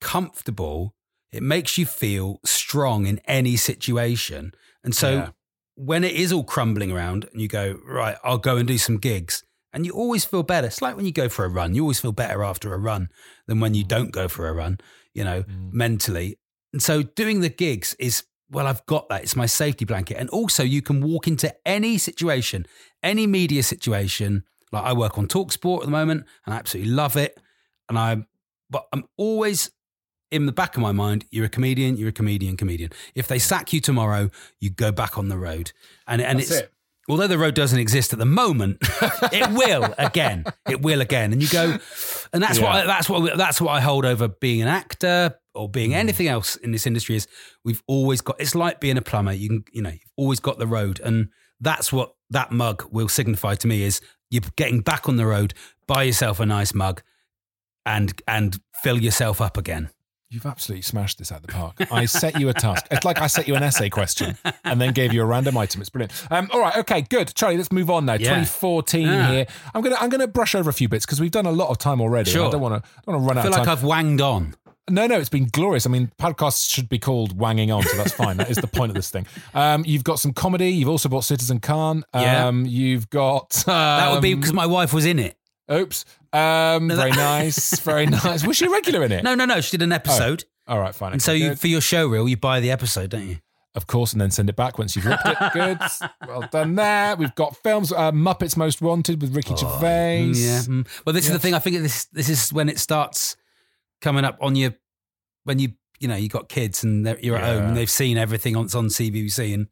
comfortable. It makes you feel strong in any situation. And so Yeah. when it is all crumbling around and you go right I'll go and do some gigs and you always feel better. It's like when you go for a run. You always feel better after a run than when you don't go for a run you know mm. mentally. And so doing the gigs is well I've got that. It's my safety blanket. And also you can walk into any situation any media situation. Like I work on Talksport at the moment and I absolutely love it. And I but I'm always in the back of my mind, you're a comedian, you're a comedian, comedian. If they sack you tomorrow, you go back on the road. And and That's it's it. Although the road doesn't exist at the moment, it will again. It will again. And you go and that's what I, that's what that's what I hold over being an actor or being mm. anything else in this industry is we've always got it's like being a plumber. You can you know, you've always got the road. And that's what that mug will signify to me is you're getting back on the road, buy yourself a nice mug and and fill yourself up again. You've absolutely smashed this out of the park. I set you a task. It's like I set you an essay question and then gave you a random item. It's brilliant. Um, all right, okay, good. Charlie, let's move on now. Yeah. 2014 Yeah. here. I'm gonna I'm gonna brush over a few bits because we've done a lot of time already. and I don't want to don't want to run I out feel like time. I've wanged on. No, no, it's been glorious. I mean, podcasts should be called Wanging On, so that's fine. that is the point of this thing. Um, you've got some comedy. You've also bought Citizen Khan. Yeah. Um, you've got. Um, That would be because my wife was in it. Oops. Um, very nice. Very nice. Was she a regular in it? No, no, no. She did an episode. All right, fine. And so you, good. for your show reel, you buy the episode, don't you? of course, and then send it back once you've ripped it. Good. Well done there. We've got films. Uh, Muppets Most Wanted with Ricky Gervais. Yeah. mm. Well, this is the thing. I think this this is when it starts coming up on your when you you know you got kids and they're, you're at home and they've seen everything on, on CBBC and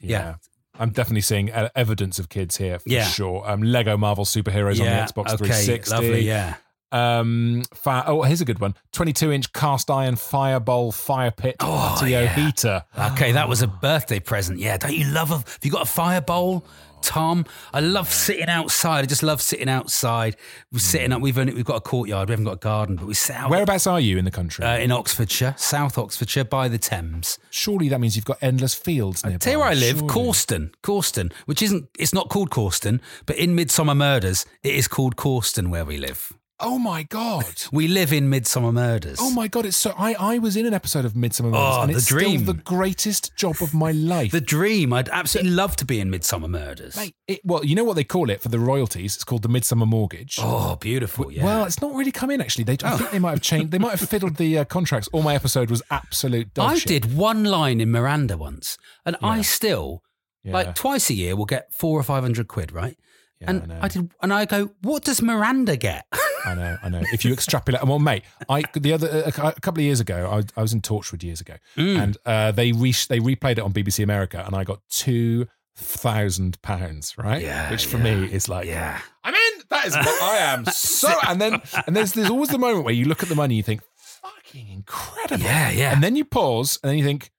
yeah. I'm definitely seeing uh, evidence of kids here for Yeah. sure. Um, Lego Marvel Superheroes yeah. on the Xbox okay, 360. Lovely. Yeah. Um, fire, oh, here's a good one 22 inch cast iron fireball fire pit Oh, patio yeah. heater. Okay, that was a birthday present. Yeah, don't you love a? Have you got a fire bowl, Tom? I love sitting outside. I just love sitting outside. We're sitting up. We've only we've got a courtyard. We haven't got a garden, but we sit out Whereabouts are you in the country? uh, in Oxfordshire, South Oxfordshire, by the Thames. Surely that means you've got endless fields nearby. Tell you where I live, surely. Causton. Causton, which isn't, it's not called Causton, but in Midsomer Murders, it is called Causton where we live. Oh my God. We live in Midsomer Murders. Oh my God. It's so. I, I was in an episode of Midsomer Murders Oh, and the it's dream. still the greatest job of my life. The dream. I'd absolutely love to be in Midsomer Murders. Mate, it, well, you know what they call it for the royalties? It's called the Midsummer Mortgage. Oh, beautiful. Yeah. Well, it's not really come in actually. They, I think they might have changed. They might have fiddled the uh, contracts. All my episode was absolute I shit. did one line in Miranda once, and I still, Yeah. like twice a year, we'll get four or five hundred quid, right? Yeah, and know. I, did, and I go, what does Miranda get? I know, I know. If you extrapolate, well, mate, I the other a, a couple of years ago, I, was- I was in Torchwood years ago, Mm. and uh, they re- they replayed it on BBC America, and I got two thousand pounds, right? Yeah, which for yeah, me is like, yeah. I'm in. That is what I am. So, and then and there's there's always the moment where you look at the money, you think, fucking incredible, Yeah, yeah. and then you pause, and then you think,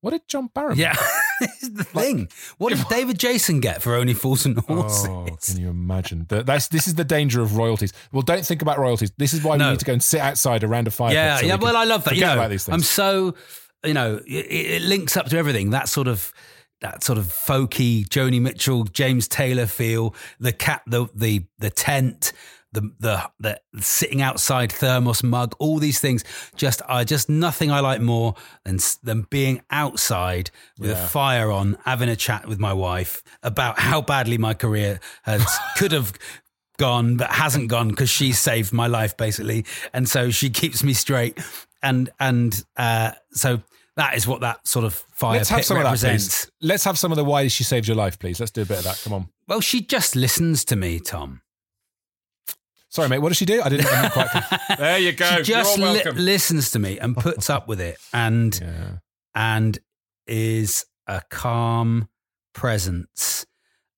what did John Barrowman? yeah, this is the thing. What did David Jason get for Only Fools and oh, Horses? Oh, can you imagine? The, that's this is the danger of royalties. Well, don't think about royalties. This is why No. we need to go and sit outside around a fire. yeah, so yeah. we Well, I love that. You know, about these things. I'm so, you know, it, it links up to everything. That sort of. That sort of folky Joni Mitchell, James Taylor feel, the cat, the the the tent, the the the sitting outside thermos mug, all these things. Just I just nothing I like more than than being outside with Yeah. a fire on, having a chat with my wife about how badly my career has could have gone but hasn't gone because she saved my life basically, and so she keeps me straight. And and uh, so that is what that sort of fire Let's have some of that, represents. please. Let's have some of the why she saved your life, please. Let's do a bit of that. Come on. Well, she just listens to me, Tom. Sorry, mate. What does she do? I didn't, I didn't quite. There you go. She just You're all li- listens to me and puts up with it, and Yeah. and is a calm presence.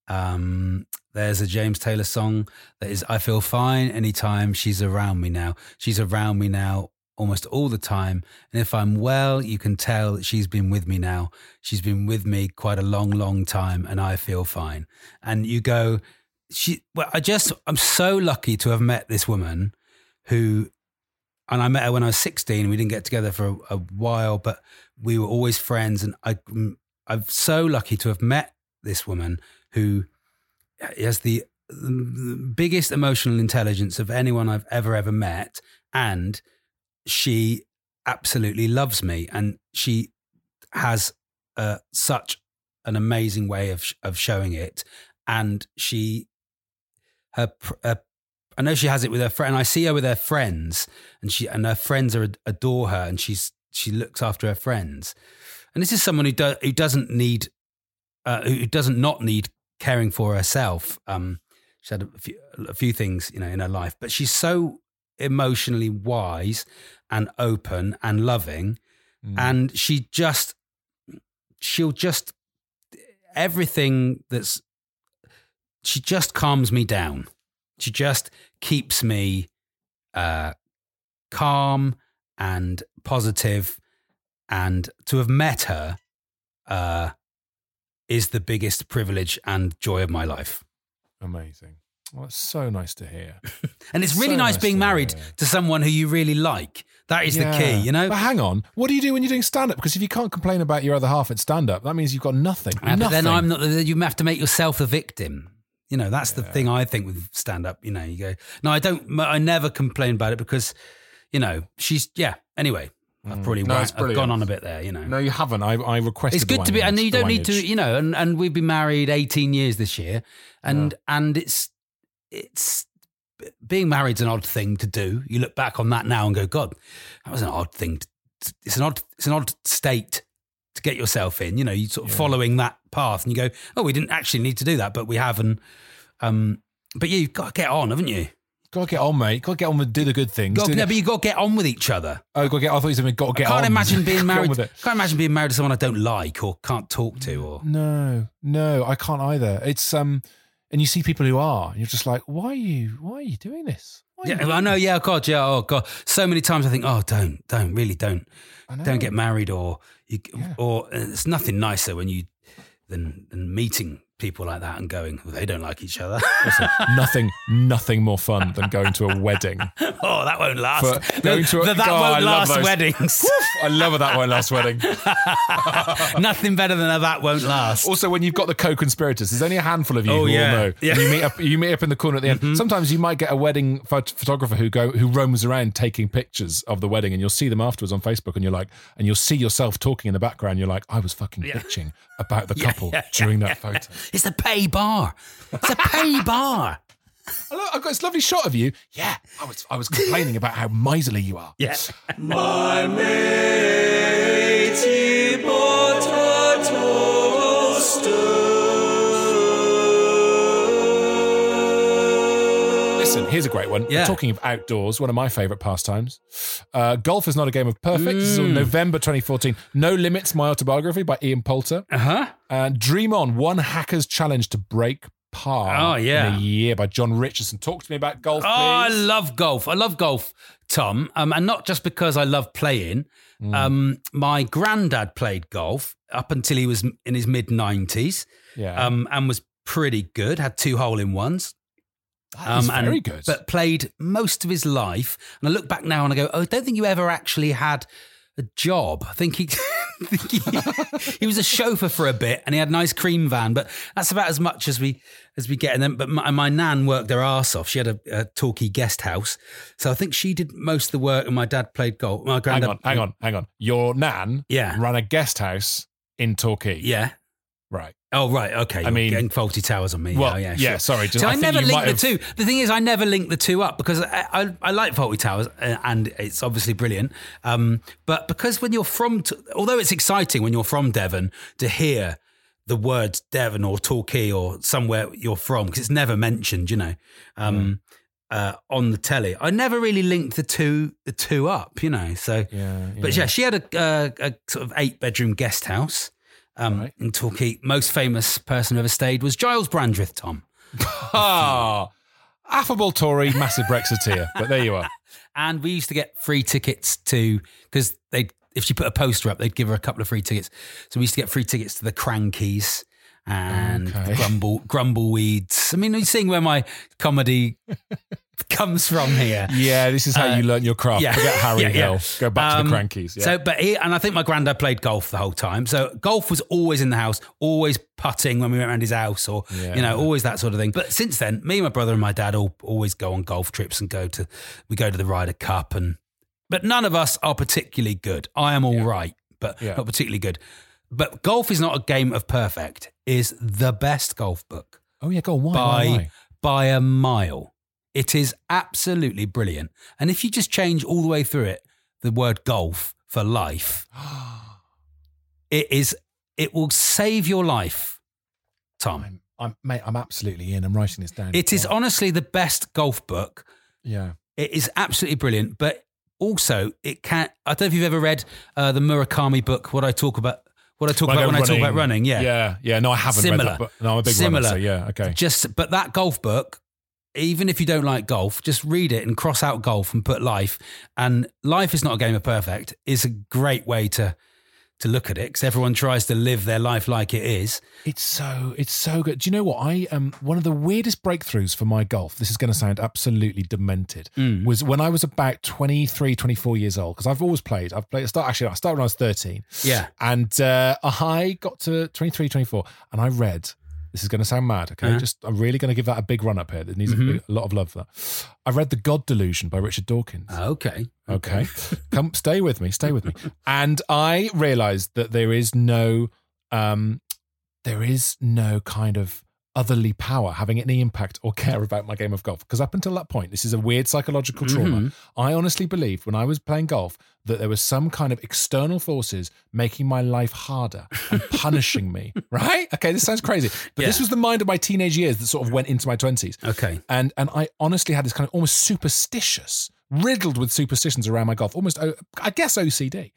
Um, there's a James Taylor song that is "I Feel Fine Anytime She's Around Me Now." She's around me now almost all the time, and if I'm well, you can tell that she's been with me now. She's been with me quite a long, long time, and I feel fine. And you go, she. Well, I just, I'm so lucky to have met this woman who and I met her when I was 16. We didn't get together for a, a while, but we were always friends. And I, mm, I'm so lucky to have met this woman who has the, the biggest emotional intelligence of anyone I've ever, ever met. And she absolutely loves me. And she has uh, such an amazing way of, of showing it. And she, her, her I know she has it with her friend. I see her with her friends, and she and her friends are, adore her, and she's she looks after her friends. And this is someone who do, who doesn't need, uh, who doesn't not need caring for herself. Um, she had a few, a few things, you know, in her life, but she's so emotionally wise and open and loving, and she just she'll just everything that's she just calms me down. She just keeps me uh, calm and positive. and to have met her uh, is the biggest privilege and joy of my life. Amazing. Well, it's so nice to hear. And it's really So nice nice being to married hear. to someone who you really like. That is the key, you know. But hang on, what do you do when you're doing stand up? Because if you can't complain about your other half at stand up, that means you've got nothing. Uh, but then I'm not. You have to make yourself the victim. You know, that's the thing I think with stand up. You know, you go, no, I don't. I never complain about it because, you know, she's yeah. Anyway, I've probably Mm. No, wa- it's I've gone on a bit there. You know, No, you haven't. I, I requested. it's good to be, and you don't need to. You know, and and we've been married 18 years this year, and and it's it's being married's an odd thing to do. You look back on that now and go, God, that was an odd thing. To, it's an odd it's an odd state get yourself in. You know, you sort of following that path, and you go, oh, we didn't actually need to do that, but we have, and um, but yeah, you've got to get on, haven't you? Got to get on, mate. Got to get on with do the good things. Got, no, the- but you got to get on with each other. oh, got to get. I thought you said got to get I can't on. imagine being married. with it. Can't imagine being married to someone I don't like or can't talk to. Or No, no, I can't either. It's um, and you see people who are, and you're just like, why are you? Why are you doing this? Why yeah, I know. Yeah, God, yeah. Oh God, so many times I think, oh, don't, don't, really, don't, don't get married, or you, Yeah. or uh, it's nothing nicer when you than than meeting people like that and going, well, they don't like each other. Listen, nothing, nothing more fun than going to a wedding. oh, that won't last. For- going to a- that that Oh, won't love last weddings. I love that one last wedding. Nothing better than a that won't last. Also, when you've got the co-conspirators, there's only a handful of you Oh, who yeah. all know. Yeah. Mm-hmm. You meet up. You meet up in the corner at the end. Sometimes you might get a wedding phot- photographer who go who roams around taking pictures of the wedding, and you'll see them afterwards on Facebook, and you're like, and you'll see yourself talking in the background. You're like, I was fucking bitching about the couple yeah, during that photo. It's a pay bar. It's a pay bar. Look, I've got this lovely shot of you. Yeah, I was I was complaining about how miserly you are. Yeah. My matey potato here's a great one. Yeah. Talking of outdoors, one of my favourite pastimes. Uh, golf is not a game of perfect. This is Mm. November 2014. No Limits, my autobiography by Ian Poulter. Uh huh. And Dream On, one hacker's challenge to break par. Oh, yeah. In a year by John Richardson. Talk to me about golf, Oh, I love golf. I love golf, Tom, um, and not just because I love playing. Mm. Um, my granddad played golf up until he was in his mid nineties, yeah. um, and was pretty good. Had two hole in ones. Um, and- very good. But played most of his life. And I look back now and I go, oh, I don't think you ever actually had a job. I think he he was a chauffeur for a bit, and he had a nice cream van. But that's about as much as we as we get. And then, but my, my nan worked her arse off. She had a, a Torquay guest house, so I think she did most of the work. And my dad played golf. My Hang on, hang on, hang on. Your nan Yeah. ran a guest house in Torquay. Yeah. Right. Oh right, okay. I You're mean- getting Fawlty Towers on me. Well, yeah, yeah, sorry, just- so I I, never link the have- two. The thing is, I never link the two up because I, I, I like Fawlty Towers uh, and it's obviously brilliant. Um, but because when you're from, T- although it's exciting when you're from Devon to hear the words Devon or Torquay or somewhere you're from because it's never mentioned, you know, um, uh, on the telly. I never really linked the two the two up, you know. So, Yeah. but yeah, she had a, uh, a sort of eight bedroom guest house um, Right. in Torquay. Most famous person who ever stayed was Giles Brandreth, Tom. Ah, affable Tory, massive Brexiteer. But there you are. And we used to get free tickets to, because they if she put a poster up, they'd give her a couple of free tickets. So we used to get free tickets to the Crankies and Okay. Grumble Grumbleweeds. I mean, you're seeing where my comedy comes from here. Yeah, this is how Uh, you learn your craft. Forget Harry yeah, yeah. Hill. Go back to Um, the Crankies. Yeah. So, but he, and I think my granddad played golf the whole time. So golf was always in the house, always putting when we went around his house, or Yeah. you know, always that sort of thing. But since then, me, my brother, and my dad all always go on golf trips and go to we go to the Ryder Cup, and but none of us are particularly good. I am all right, but Yeah. not particularly good. But golf is not a game of perfect. Is the best golf book oh yeah, go on. Why? by why, why? by a mile. It is absolutely brilliant. And if you just change all the way through it the word golf for life, it is it will save your life, Tom. I'm, I'm, mate, I'm absolutely in. I'm writing this down. It is honestly the best golf book. Yeah. It is absolutely brilliant, but also it can I don't know if you've ever read uh, the Murakami book, what I talk about what I talk When about go when I talk about running. Yeah. Yeah. Yeah. No, I haven't Similar. read that, but no, I'm a big Similar. runner. So yeah. Okay. Just but that golf book, even if you don't like golf, just read it and cross out golf and put life. And life is not a game of perfect is a great way to to look at it because everyone tries to live their life like it is. It's so it's so good. Do you know what I um one of the weirdest breakthroughs for my golf, this is going to sound absolutely demented, Mm. was when I was about 23, 24 years old because I've always played. I've played I start actually I started when I was 13. Yeah. And uh, I got to 23, 24 and I read this is going to sound mad, okay? Uh-huh. Just I'm really going to give that a big run up here. It needs a, Mhm. big- a lot of love for that. I read The God Delusion by Richard Dawkins. Okay. Okay. Come stay with me, stay with me. And I realized that there is no um there is no kind of otherly power having any impact or care about my game of golf. Because up until that point, this is a weird psychological trauma. Mhm. I honestly believed when I was playing golf that there was some kind of external forces making my life harder and punishing me. Right? Okay, this sounds crazy. But this was the mind of my teenage years that sort of went into my twenties Okay. and and I honestly had this kind of almost superstitious, riddled with superstitions around my golf, almost i guess OCD,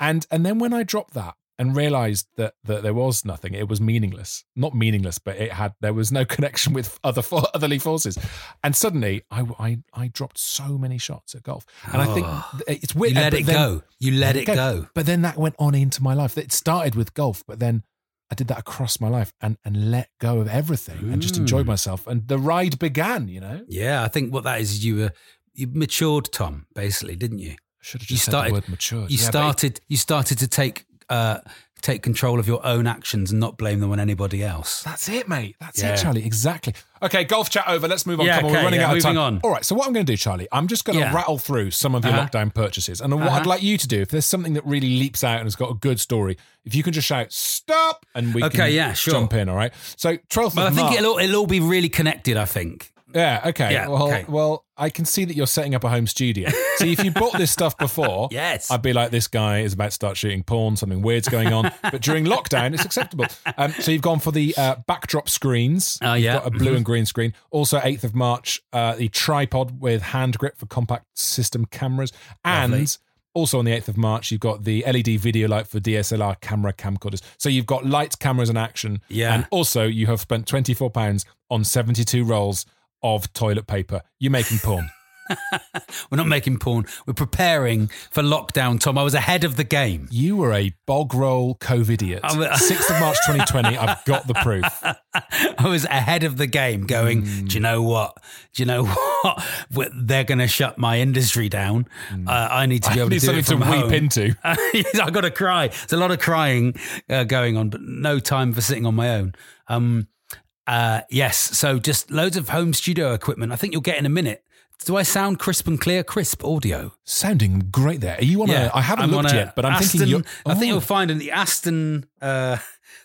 and and then when I dropped that and realized that that there was nothing, it was meaningless, not meaningless, but it had there was no connection with other fo- otherly forces, and suddenly I I I dropped so many shots at golf, and I think Oh. it's weird. You let it then- go. You let it go. But then that went on into my life. It started with golf, but then I did that across my life and and let go of everything and just enjoyed Mm. myself. And the ride began. You know, Yeah, I think what that is you were you matured, Tom, basically, didn't you? should have You just said started the word mature. You Yeah, started you started to take uh take control of your own actions and not blame them on anybody else. That's it, mate. That's Yeah. it, Charlie. Exactly. Okay, golf chat over. Let's move on. Yeah, Come on, we're running yeah, out of time. on. All right. So what I'm going to do, Charlie, I'm just going to rattle through some of your Uh-huh. lockdown purchases, and what Uh-huh. I'd like you to do, if there's something that really leaps out and has got a good story, if you can just shout "stop" and we Okay, can yeah, sure. jump in. All right. So 12th But I think March. it'll all, it'll all be really connected, I think. Yeah. Okay. Yeah, well, okay. well, I can see that you're setting up a home studio. See, if you bought this stuff before, Yes. I'd be like, this guy is about to start shooting porn. Something weird's going on. but during lockdown, it's acceptable. Um, so you've gone for the uh, backdrop screens. Oh, You've yeah. got a blue Mhm. and green screen. Also, 8th of March, uh, the tripod with hand grip for compact system cameras, and. Lovely. Also on the 8th of March, you've got the LED video light for DSLR camera camcorders. So you've got lights, cameras, and action. Yeah. And also, you have spent £24 on 72 rolls of toilet paper. You're making porn. We're not making porn. We're preparing for lockdown, Tom. I was ahead of the game. You were a bog roll COVIDiot. I'm 6th of March 2020, I've got the proof. I was ahead of the game going, Hmm. do you know what? Do you know not, they're going to shut my industry down. Uh, I need to be able to do something it to from weep home. into. I got to cry. There's a lot of crying uh, going on, but no time for sitting on my own. Um, uh, yes, so just loads of home studio equipment. I think you'll get in a minute. Do I sound crisp and clear? Crisp audio. Sounding great there. Are you on a? I haven't I'm looked yet, but I'm Aston, thinking you're. I think Oh. you'll find in the Aston, uh,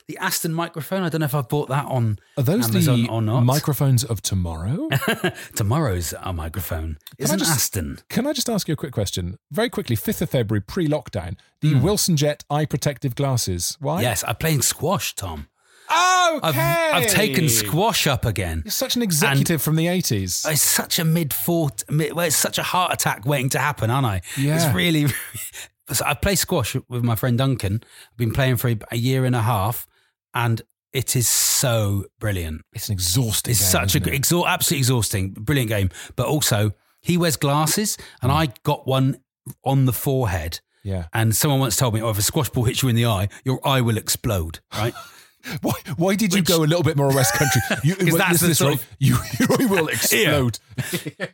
the Aston microphone. I don't know if I bought that on Are those Amazon the or not. microphones of tomorrow? Tomorrow's our microphone. Isn't just- Aston? Can I just ask you a quick question? Very quickly, 5th of February, pre lockdown, the Hmm. Wilson Jet eye protective glasses. Why? Yes, I'm playing squash, Tom. Oh, I've, I've taken squash up again. You're such an executive from the 80s. It's such a mid fort, mid, well, it's such a heart attack waiting to happen, aren't I? Yeah. It's really. so I play squash with my friend Duncan. I've been playing for a, year and a half, and it is so brilliant. it's an exhausting It's game, such a it? exha- absolutely exhausting, brilliant game. But also, he wears glasses, and mm. I got one on the forehead. Yeah. And someone once told me, "Oh, if a squash ball hits you in the eye, your eye will explode." Right? Why, why did you go a little bit more West Country? You, well, that's the this sort of- you, you will explode.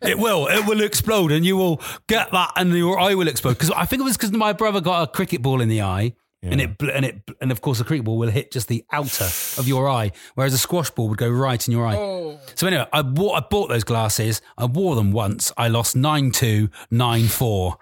it will. It will explode, and you will get that, and your eye will explode. Because I think it was because my brother got a cricket ball in the eye, and it and it and of course a cricket ball will hit just the outer of your eye, whereas a squash ball would go right in your eye. So anyway, I bought I bought those glasses. I wore them once. I lost nine two, nine four.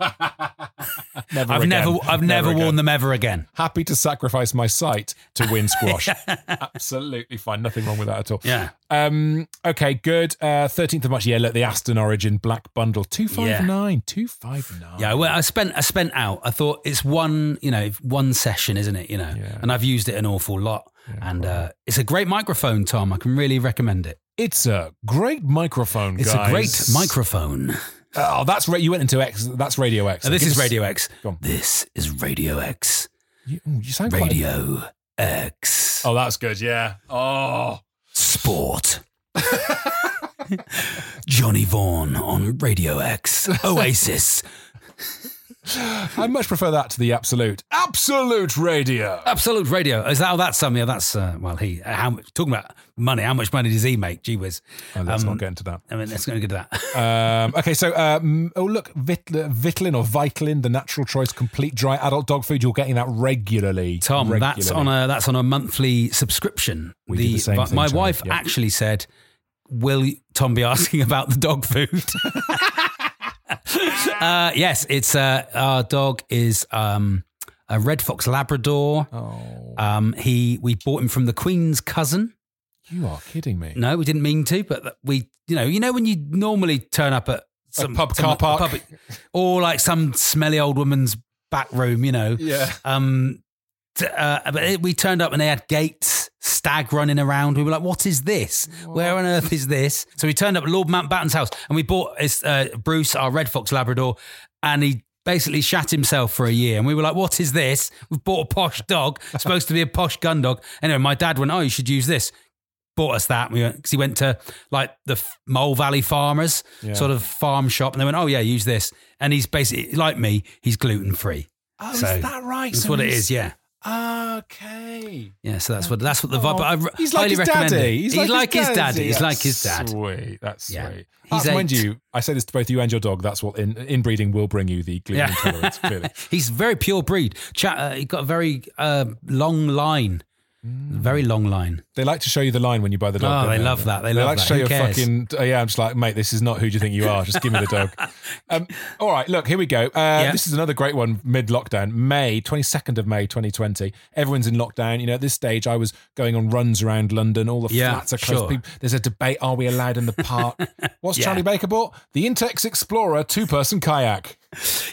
Never I've again. never I've never, again. worn them ever again. Happy to sacrifice my sight to win squash. Absolutely fine. Nothing wrong with that at all. Yeah. Um, okay, good. Uh, 13th of March. Yeah, look, the Aston Origin Black Bundle. 259. 259. Yeah, well, I spent I spent out. I thought it's one, you know, one session, isn't it? You know, Yeah. and I've used it an awful lot, and uh, it's a great microphone, Tom. I can really recommend it. It's a great microphone, It's guys. a great microphone. Oh, that's right. You went into X. That's Radio X. This Give is us- Radio X. Go on. This is Radio X. You, you sound quite- Radio X. Oh, that's good. Yeah. Oh. Sport. Johnny Vaughan on Radio X. Oasis. I much prefer that to the Absolute. Absolute Radio. Absolute Radio. Is that how that's something? Yeah, that's uh, well. He how much talking about money? How much money does he make? Gee whiz. Oh, let's Um, not get into that. I mean, let's go into that. Um, okay, so um, oh look, Vit- Vitlin or Vitalin, the natural choice complete dry adult dog food. You're getting that regularly, Tom, that's on a that's on a monthly subscription. We do the same but thing, my wife yeah. actually said, "Will Tom be asking about the dog food?" uh, yes, it's uh, our dog is um, a red fox Labrador. Oh, Um, he we bought him from the Queen's cousin. you are kidding me. No, we didn't mean to, but we, you know, you know when you normally turn up at some pub some- car park. pub- or like some smelly old woman's back room, you know. Yeah. Um, t- uh, but it- we turned up and they had gates, stag running around. We were like, "What is this? Where on earth is this?" So we turned up at Lord Mountbatten's house and we bought his, uh, Bruce, our red fox Labrador, and he basically shat himself for a year. And we were like, "What is this? We've bought a posh dog, supposed to be a posh gun dog." Anyway, my dad went, "Oh, you should use this." Bought us that. We went because he went to like the Mole Valley Farmers Yeah. sort of farm shop, and they went, "Oh yeah, use this." And he's basically like me. He's gluten free. Oh, So, is that right? That's So what it is. Yeah. Okay. Yeah, so that's what that's what the vibe. Oh, I he's like highly his recommend daddy. it. He's, like, his, his daddy. He's like his dad. Sweet. That's Yeah. sweet. He's That's mind you, I say this to both you and your dog. That's what in, inbreeding will bring you the gluten Yeah. intolerance. Clearly. He's very pure breed. Chat. Uh, he got a very uh, long line. Very long line. They like to show you the line when you buy the dog. Oh, don't they love that. They They love like to show Who you a fucking. Uh, yeah, I'm just like, mate, this is not who do you think you are. Just give me the dog. Um, all right, look, here we go. Uh, This is another great one mid lockdown, May, 22nd of May, 2020. Everyone's in lockdown. You know, at this stage, I was going on runs around London. All the Yeah, flats are closed. sure. People, there's a debate are we allowed in the park? What's Yeah. Charlie Baker bought? The Intex Explorer two person kayak.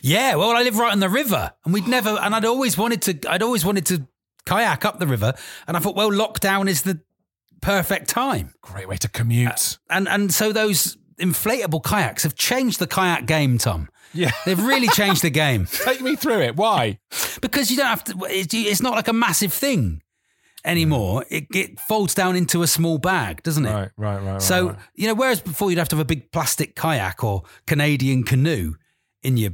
Yeah. Well, I live right on the river, and we'd never. And I'd always wanted to. I'd always wanted to kayak up the river, and I thought, well, lockdown is the perfect time. Great way to commute. Uh, and and so those inflatable kayaks have changed the kayak game, Tom. Yeah. They've really changed the game. Take me through it. Why? because you don't have to. It's it's not like a massive thing anymore. It, it folds down into a small bag, doesn't it? Right, right, right. right, So right. you know, whereas before you'd have to have a big plastic kayak or Canadian canoe in your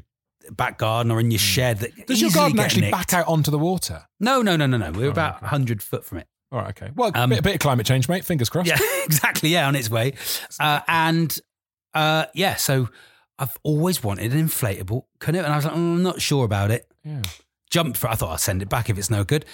back garden or in your shed. That Hmm. does your garden actually nicked. back out onto the water? No, no, no, no, no. We're about hundred foot from it. All right, okay. Well, Um, bit, bit of climate change, mate. Fingers crossed. Yeah, exactly. Yeah, on its way. Uh, and uh, yeah, so I've always wanted an inflatable canoe, and I was like, "Mm, I'm not sure about it. Yeah. Jumped for. I thought I'd send it back if it's no good.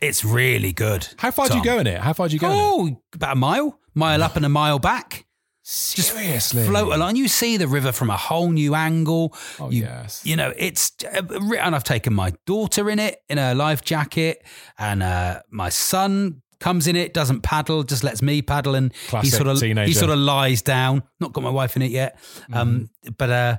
It's really good. How far do you go in it? How far do you go? Oh, about a mile, mile up and a mile back. Seriously, Float along. You see the river from a whole new angle. Oh, you, yes. You know, it's uh, and I've taken my daughter in it in a life jacket, and uh, my son comes in it, doesn't paddle, just lets me paddle, and he sort of teenager. he sort of lies down. Not got my wife in it yet, um, Mm-hmm. but uh,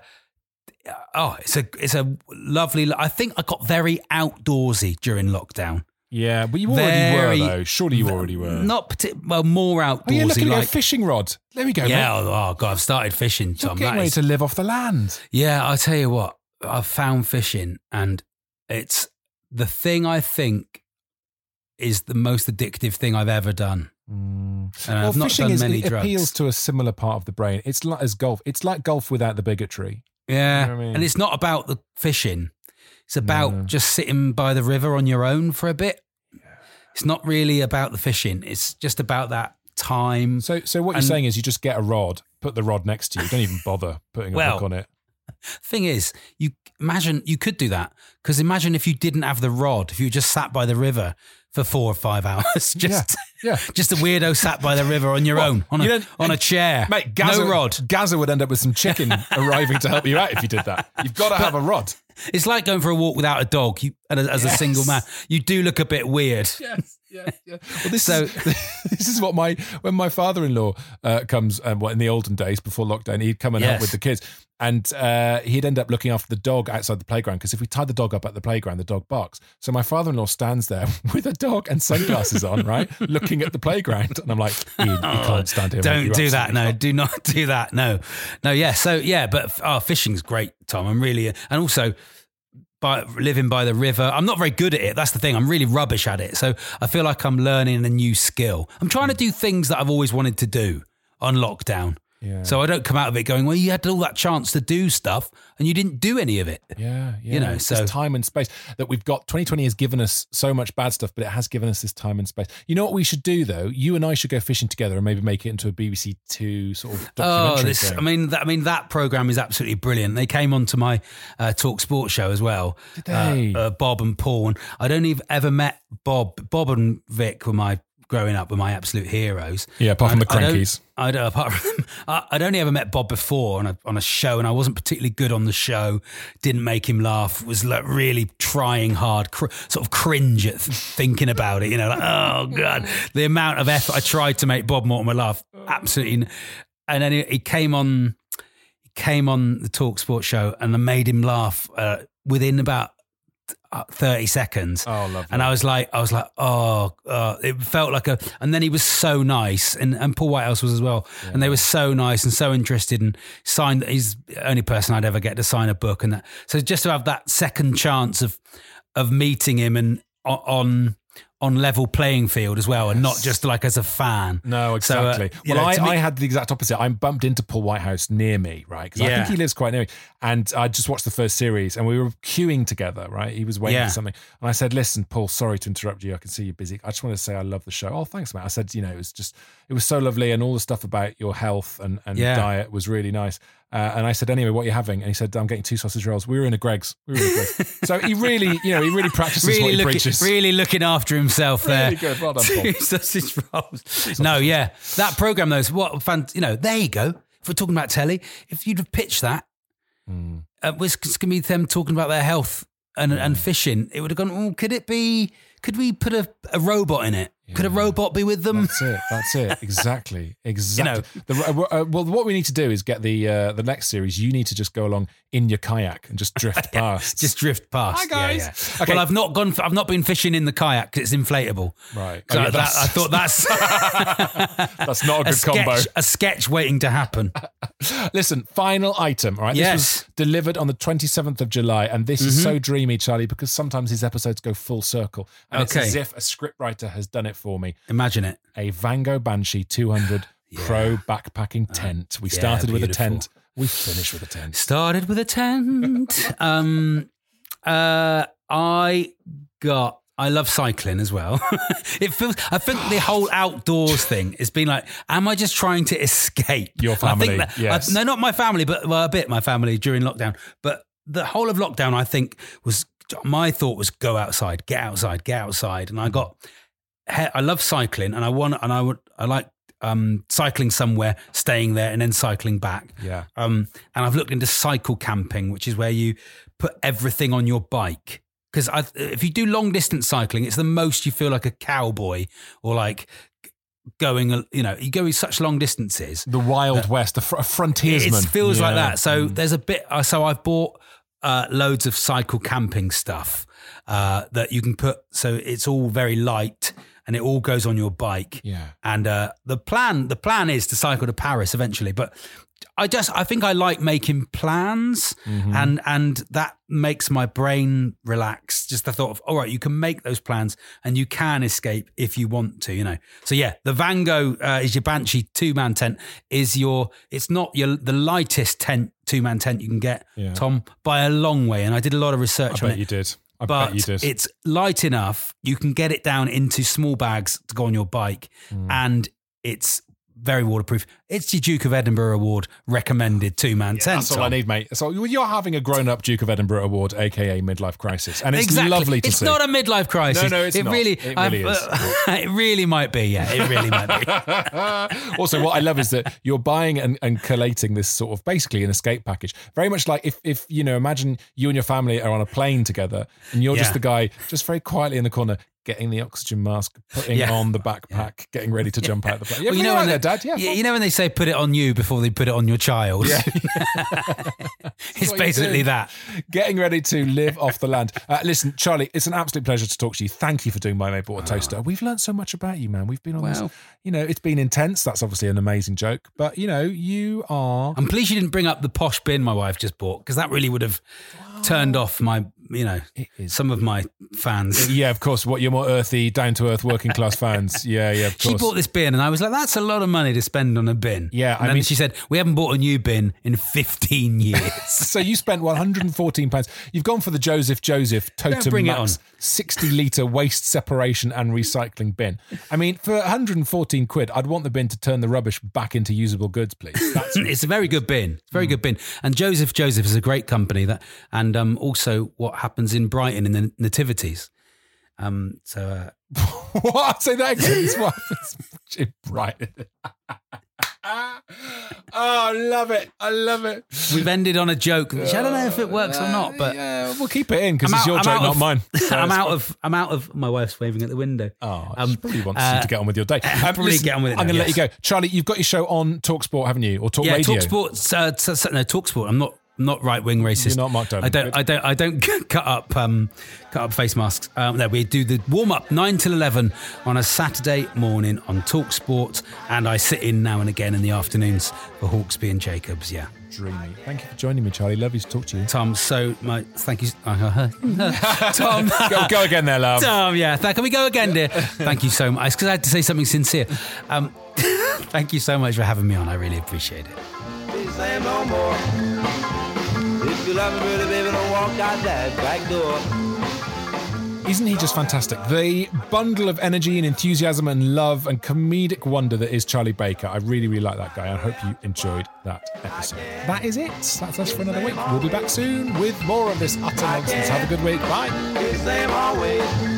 oh, it's a it's a lovely. I think I got very outdoorsy during lockdown. Yeah, but you already Very- were though. Surely you already were. Not partic- well, more outdoorsy. Oh, you're looking like at a fishing rod. There we go. yeah, mate. oh, oh god, I've started fishing, You're Tom. getting That ready is- to live off the land. Yeah, I tell you what, I've found fishing, and it's the thing I think is the most addictive thing I've ever done. Mm. And well, I've not fishing done is, many it drugs. appeals to a similar part of the brain. It's like as golf. It's like golf without the bigotry. yeah, You know I mean? and it's not about the fishing; it's about No. just sitting by the river on your own for a bit. It's not really about the fishing; it's just about that time. So, so what you're saying is you just get a rod, put the rod next to you. Don't even bother putting a Well, hook on it. Thing is, you imagine you could do that because imagine if you didn't have the rod, if you just sat by the river for four or five hours, just Yeah. just a weirdo sat by the river on your Well, own on you a, on a chair, Mate, Gaza, no rod. Gaza would end up with some chicken arriving to help you out if you did that. You've got to have a rod. It's like going for a walk without a dog. You, and as, as a single man, you do look a bit weird. Yes, yes, yes. Well, this So- is this is what my when my father-in-law uh, comes um, what in the olden days before lockdown, he'd come and help with the kids, and uh, he'd end up looking after the dog outside the playground because if we tie the dog up at the playground, the dog barks. So my father-in-law stands there with a dog and sunglasses on, right, looking at the playground, and I'm like, Ian, you can't stand here. Don't do that. No, can't." do not do that. No, no. Yeah. So yeah, but oh, fishing's great, Tom. I'm really, and also by living by the river. I'm not very good at it. That's the thing. I'm really rubbish at it. So I feel like I'm learning a new skill. I'm trying to do things that I've always wanted to do on lockdown. Yeah. So I don't come out of it going, well, you had all that chance to do stuff and you didn't do any of it. Yeah, yeah. You know, It's so- this time and space that we've got. 2020 has given us so much bad stuff, but it has given us this time and space. You know what we should do though? You and I should go fishing together and maybe make it into a BBC Two sort of documentary Oh, this! thing. I mean, that, I mean that program is absolutely brilliant. They came onto my uh, Talk Sports show as well. Did they? Uh, uh, Bob and Paul, and I'd only ever met Bob. Bob and Vic were my growing up were my absolute heroes. Yeah, apart from I'd- the I don't- Crankies. I'd, apart from them, I- I'd only ever met Bob before on a on a show, and I wasn't particularly good on the show. Didn't make him laugh. Was like really trying hard, cr- sort of cringe at th- thinking about it. You know, like oh god, the amount of effort I tried to make Bob Mortimer laugh. Absolutely, and then he, he came on. He came on the Talk Sport show, and I made him laugh uh, within about. Uh, 30 seconds Oh, lovely. and I was like, I was like, oh, uh, it felt like a, and then he was so nice, and, and Paul Whitehouse was as well, and they were so nice and so interested, and signed. He's the only person I'd ever get to sign a book, and that. So just to have that second chance of of meeting him and on on level playing field as well, and not just like as a fan. No, So, uh, exactly. well, know, I, me- I had the exact opposite. I bumped into Paul Whitehouse near me, right? Because I think he lives quite near me. And I just watched the first series and we were queuing together, right? He was waiting Yeah. for something. And I said, listen, Paul, sorry to interrupt you. I can see you're busy. I just want to say I love the show. Oh, thanks, mate. I said, you know, it was just, it was so lovely. And all the stuff about your health and, and Yeah. diet was really nice. Uh, and I said, anyway, what are you having? And he said, I'm getting two sausage rolls. We were in a Greggs. We were in a Greggs. so he really, you know, he really practices what Really he looking, preaches. really looking after himself there. Really good. Well done, Paul. Two sausage rolls. No, yeah, that program though is what fan. You know, there you go. If we're talking about telly, if you'd have pitched that, Hmm. uh, was going to be them talking about their health and and fishing. It would have gone. Oh, could it be? Could we put a, a robot in it? Could a robot be with them? That's it. That's it. Exactly. Exactly. the, uh, well, what we need to do is get the uh, the next series. You need to just go along in your kayak and just drift past. Just drift past. Hi, guys. yeah. Okay. Well, I've not gone. I've not been fishing in the kayak because it's inflatable. Right. So Oh, yeah, that, I thought that's That's not a a good sketch. combo. A sketch waiting to happen. Listen, final item. All right. This Yes. was delivered on the 27th of July. And this is so dreamy, Charlie, because sometimes these episodes go full circle. And Okay. it's as if a scriptwriter has done it for me. Imagine it. A Vango Banshee 200 Pro backpacking tent. We yeah, started with a tent. We finished with a tent. Started with a tent. um, uh, I got I love cycling as well. it feels. I think the whole outdoors thing has been like, am I just trying to escape Your And I think family, that- yes. I- no, not my family, but well, a bit my family during lockdown. But the whole of lockdown, I think, was my thought was go outside, get outside, get outside, and I got. I love cycling, and I want, and I would, I like um, cycling somewhere, staying there, and then cycling back. Yeah. Um, and I've looked into cycle camping, which is where you put everything on your bike. Because if you do long distance cycling, it's the most you feel like a cowboy or like going, you know, you go such long distances. The Wild West, the fr- a frontiersman. It feels like that. So there's a bit. Uh, so I've bought uh, loads of cycle camping stuff uh, that you can put. So it's all very light and it all goes on your bike. Yeah. And uh, the plan, the plan is to cycle to Paris eventually, but. I just, I think I like making plans, Mm-hmm. and and that makes my brain relax. Just the thought of, all right, you can make those plans, and you can escape if you want to, you know. So yeah, the Vango uh, is your Banshee two man tent. Is your, it's not your the lightest tent two man tent you can get, Yeah. Tom, by a long way. And I did a lot of I research on bet it you did. I but bet you did. it's light enough. You can get it down into small bags to go on your bike, Mm. and it's very waterproof. It's your Duke of Edinburgh Award recommended two man tent. That's all I need, mate. So you're having a grown-up Duke of Edinburgh award, aka midlife crisis, and it's exactly. lovely to it's see. not a midlife crisis. No, no, it's it not. Really, It I've- really um, is. it really might be. Yeah, it really might be. also, what I love is that you're buying and, and collating this sort of basically an escape package. Very much like if, if you know, imagine you and your family are on a plane together and you're just the guy just very quietly in the corner getting the oxygen mask, putting Yeah. on the backpack, getting ready to jump out the plane. Yeah, Well, you know when there, they- Dad. Yeah, you, you know when they say put it on you before they put it on your child. Yeah. it's basically that. getting ready to live off the land. Uh, listen, Charlie, it's an absolute pleasure to talk to you. Thank you for doing my mate bought a toaster. We've learned so much about you, man. We've been on this. Well- You know, it's been intense. That's obviously an amazing joke, but you know, you are. I'm pleased you didn't bring up the posh bin my wife just bought because that really would have turned off my, you know, some of my fans. Yeah, of course. What you're more earthy, down to earth, working class fans. Yeah, yeah, of course. She bought this bin, and I was like, "That's a lot of money to spend on a bin." Yeah, and I mean- she said, "We haven't bought a new bin in 15 years." So you spent 114 pounds. You've gone for the Joseph Joseph Totem bring it Max on. 60 litre waste separation and recycling bin. I mean, for 114 quid, I'd want the bin to turn the rubbish back into usable goods, please. That's it's a very good bin. It's a very good bin. And Joseph Joseph is a great company that, and um, also what happens in Brighton in the nativities. Um, so uh, what? Say that again. It's what happens in Brighton. oh, I love it. I love it. we've ended on a joke, which I don't know if it works or not, but yeah, we'll keep it in because it's out- your I'm joke, out not of- mine. I'm out fine. of I'm out of my wife's waving at the window. Oh, Um, she probably wants uh, you to get on with your day. Um, probably get on with it I'm going to let you go, Charlie. You've got your show on Talksport, haven't you, or Talk yeah, Radio? Talksport. Uh, no, Talksport. I'm not not right wing racist. You're not Mark Dolan. I don't. I don't. I don't cut up um, cut up face masks. Um, no, we do the warm up nine till eleven on a Saturday morning on Talksport, and I sit in now and again in the afternoons for Hawksbee and Jacobs. Yeah, Dreamy. Thank you for joining me, Charlie. Lovely to talk to you. Tom. So my thank you, Tom. go, go again there, love. Tom, yeah. Th- Can we go again, dear? Thank you so much. Because I had to say something sincere. Um, thank you so much for having me on. I really appreciate it. You love me really, baby, don't walk out that back door. Isn't he just fantastic? The bundle of energy and enthusiasm and love and comedic wonder that is Charlie Baker. I really, really like that guy. I hope you enjoyed that episode. That is it. That's us for another week. We'll be back soon with more of this utter nonsense. Have a good week. Bye. The same always.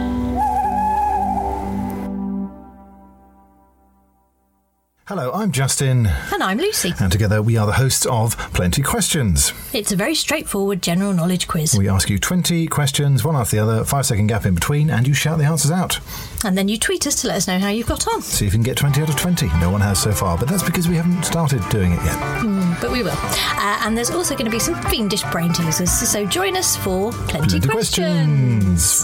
Hello, I'm Justin, And I'm Lucy. and together we are the hosts of Plenty Questions. It's a very straightforward general knowledge quiz. We ask you 20 questions, one after the other, five second gap in between, and you shout the answers out. And then you tweet us to let us know how you've got on. See if you can get 20 out of 20. No one has so far, but that's because we haven't started doing it yet. Hmm, but we will. Uh, and there's also going to be some fiendish brain teasers. So join us for Plenty, Plenty questions.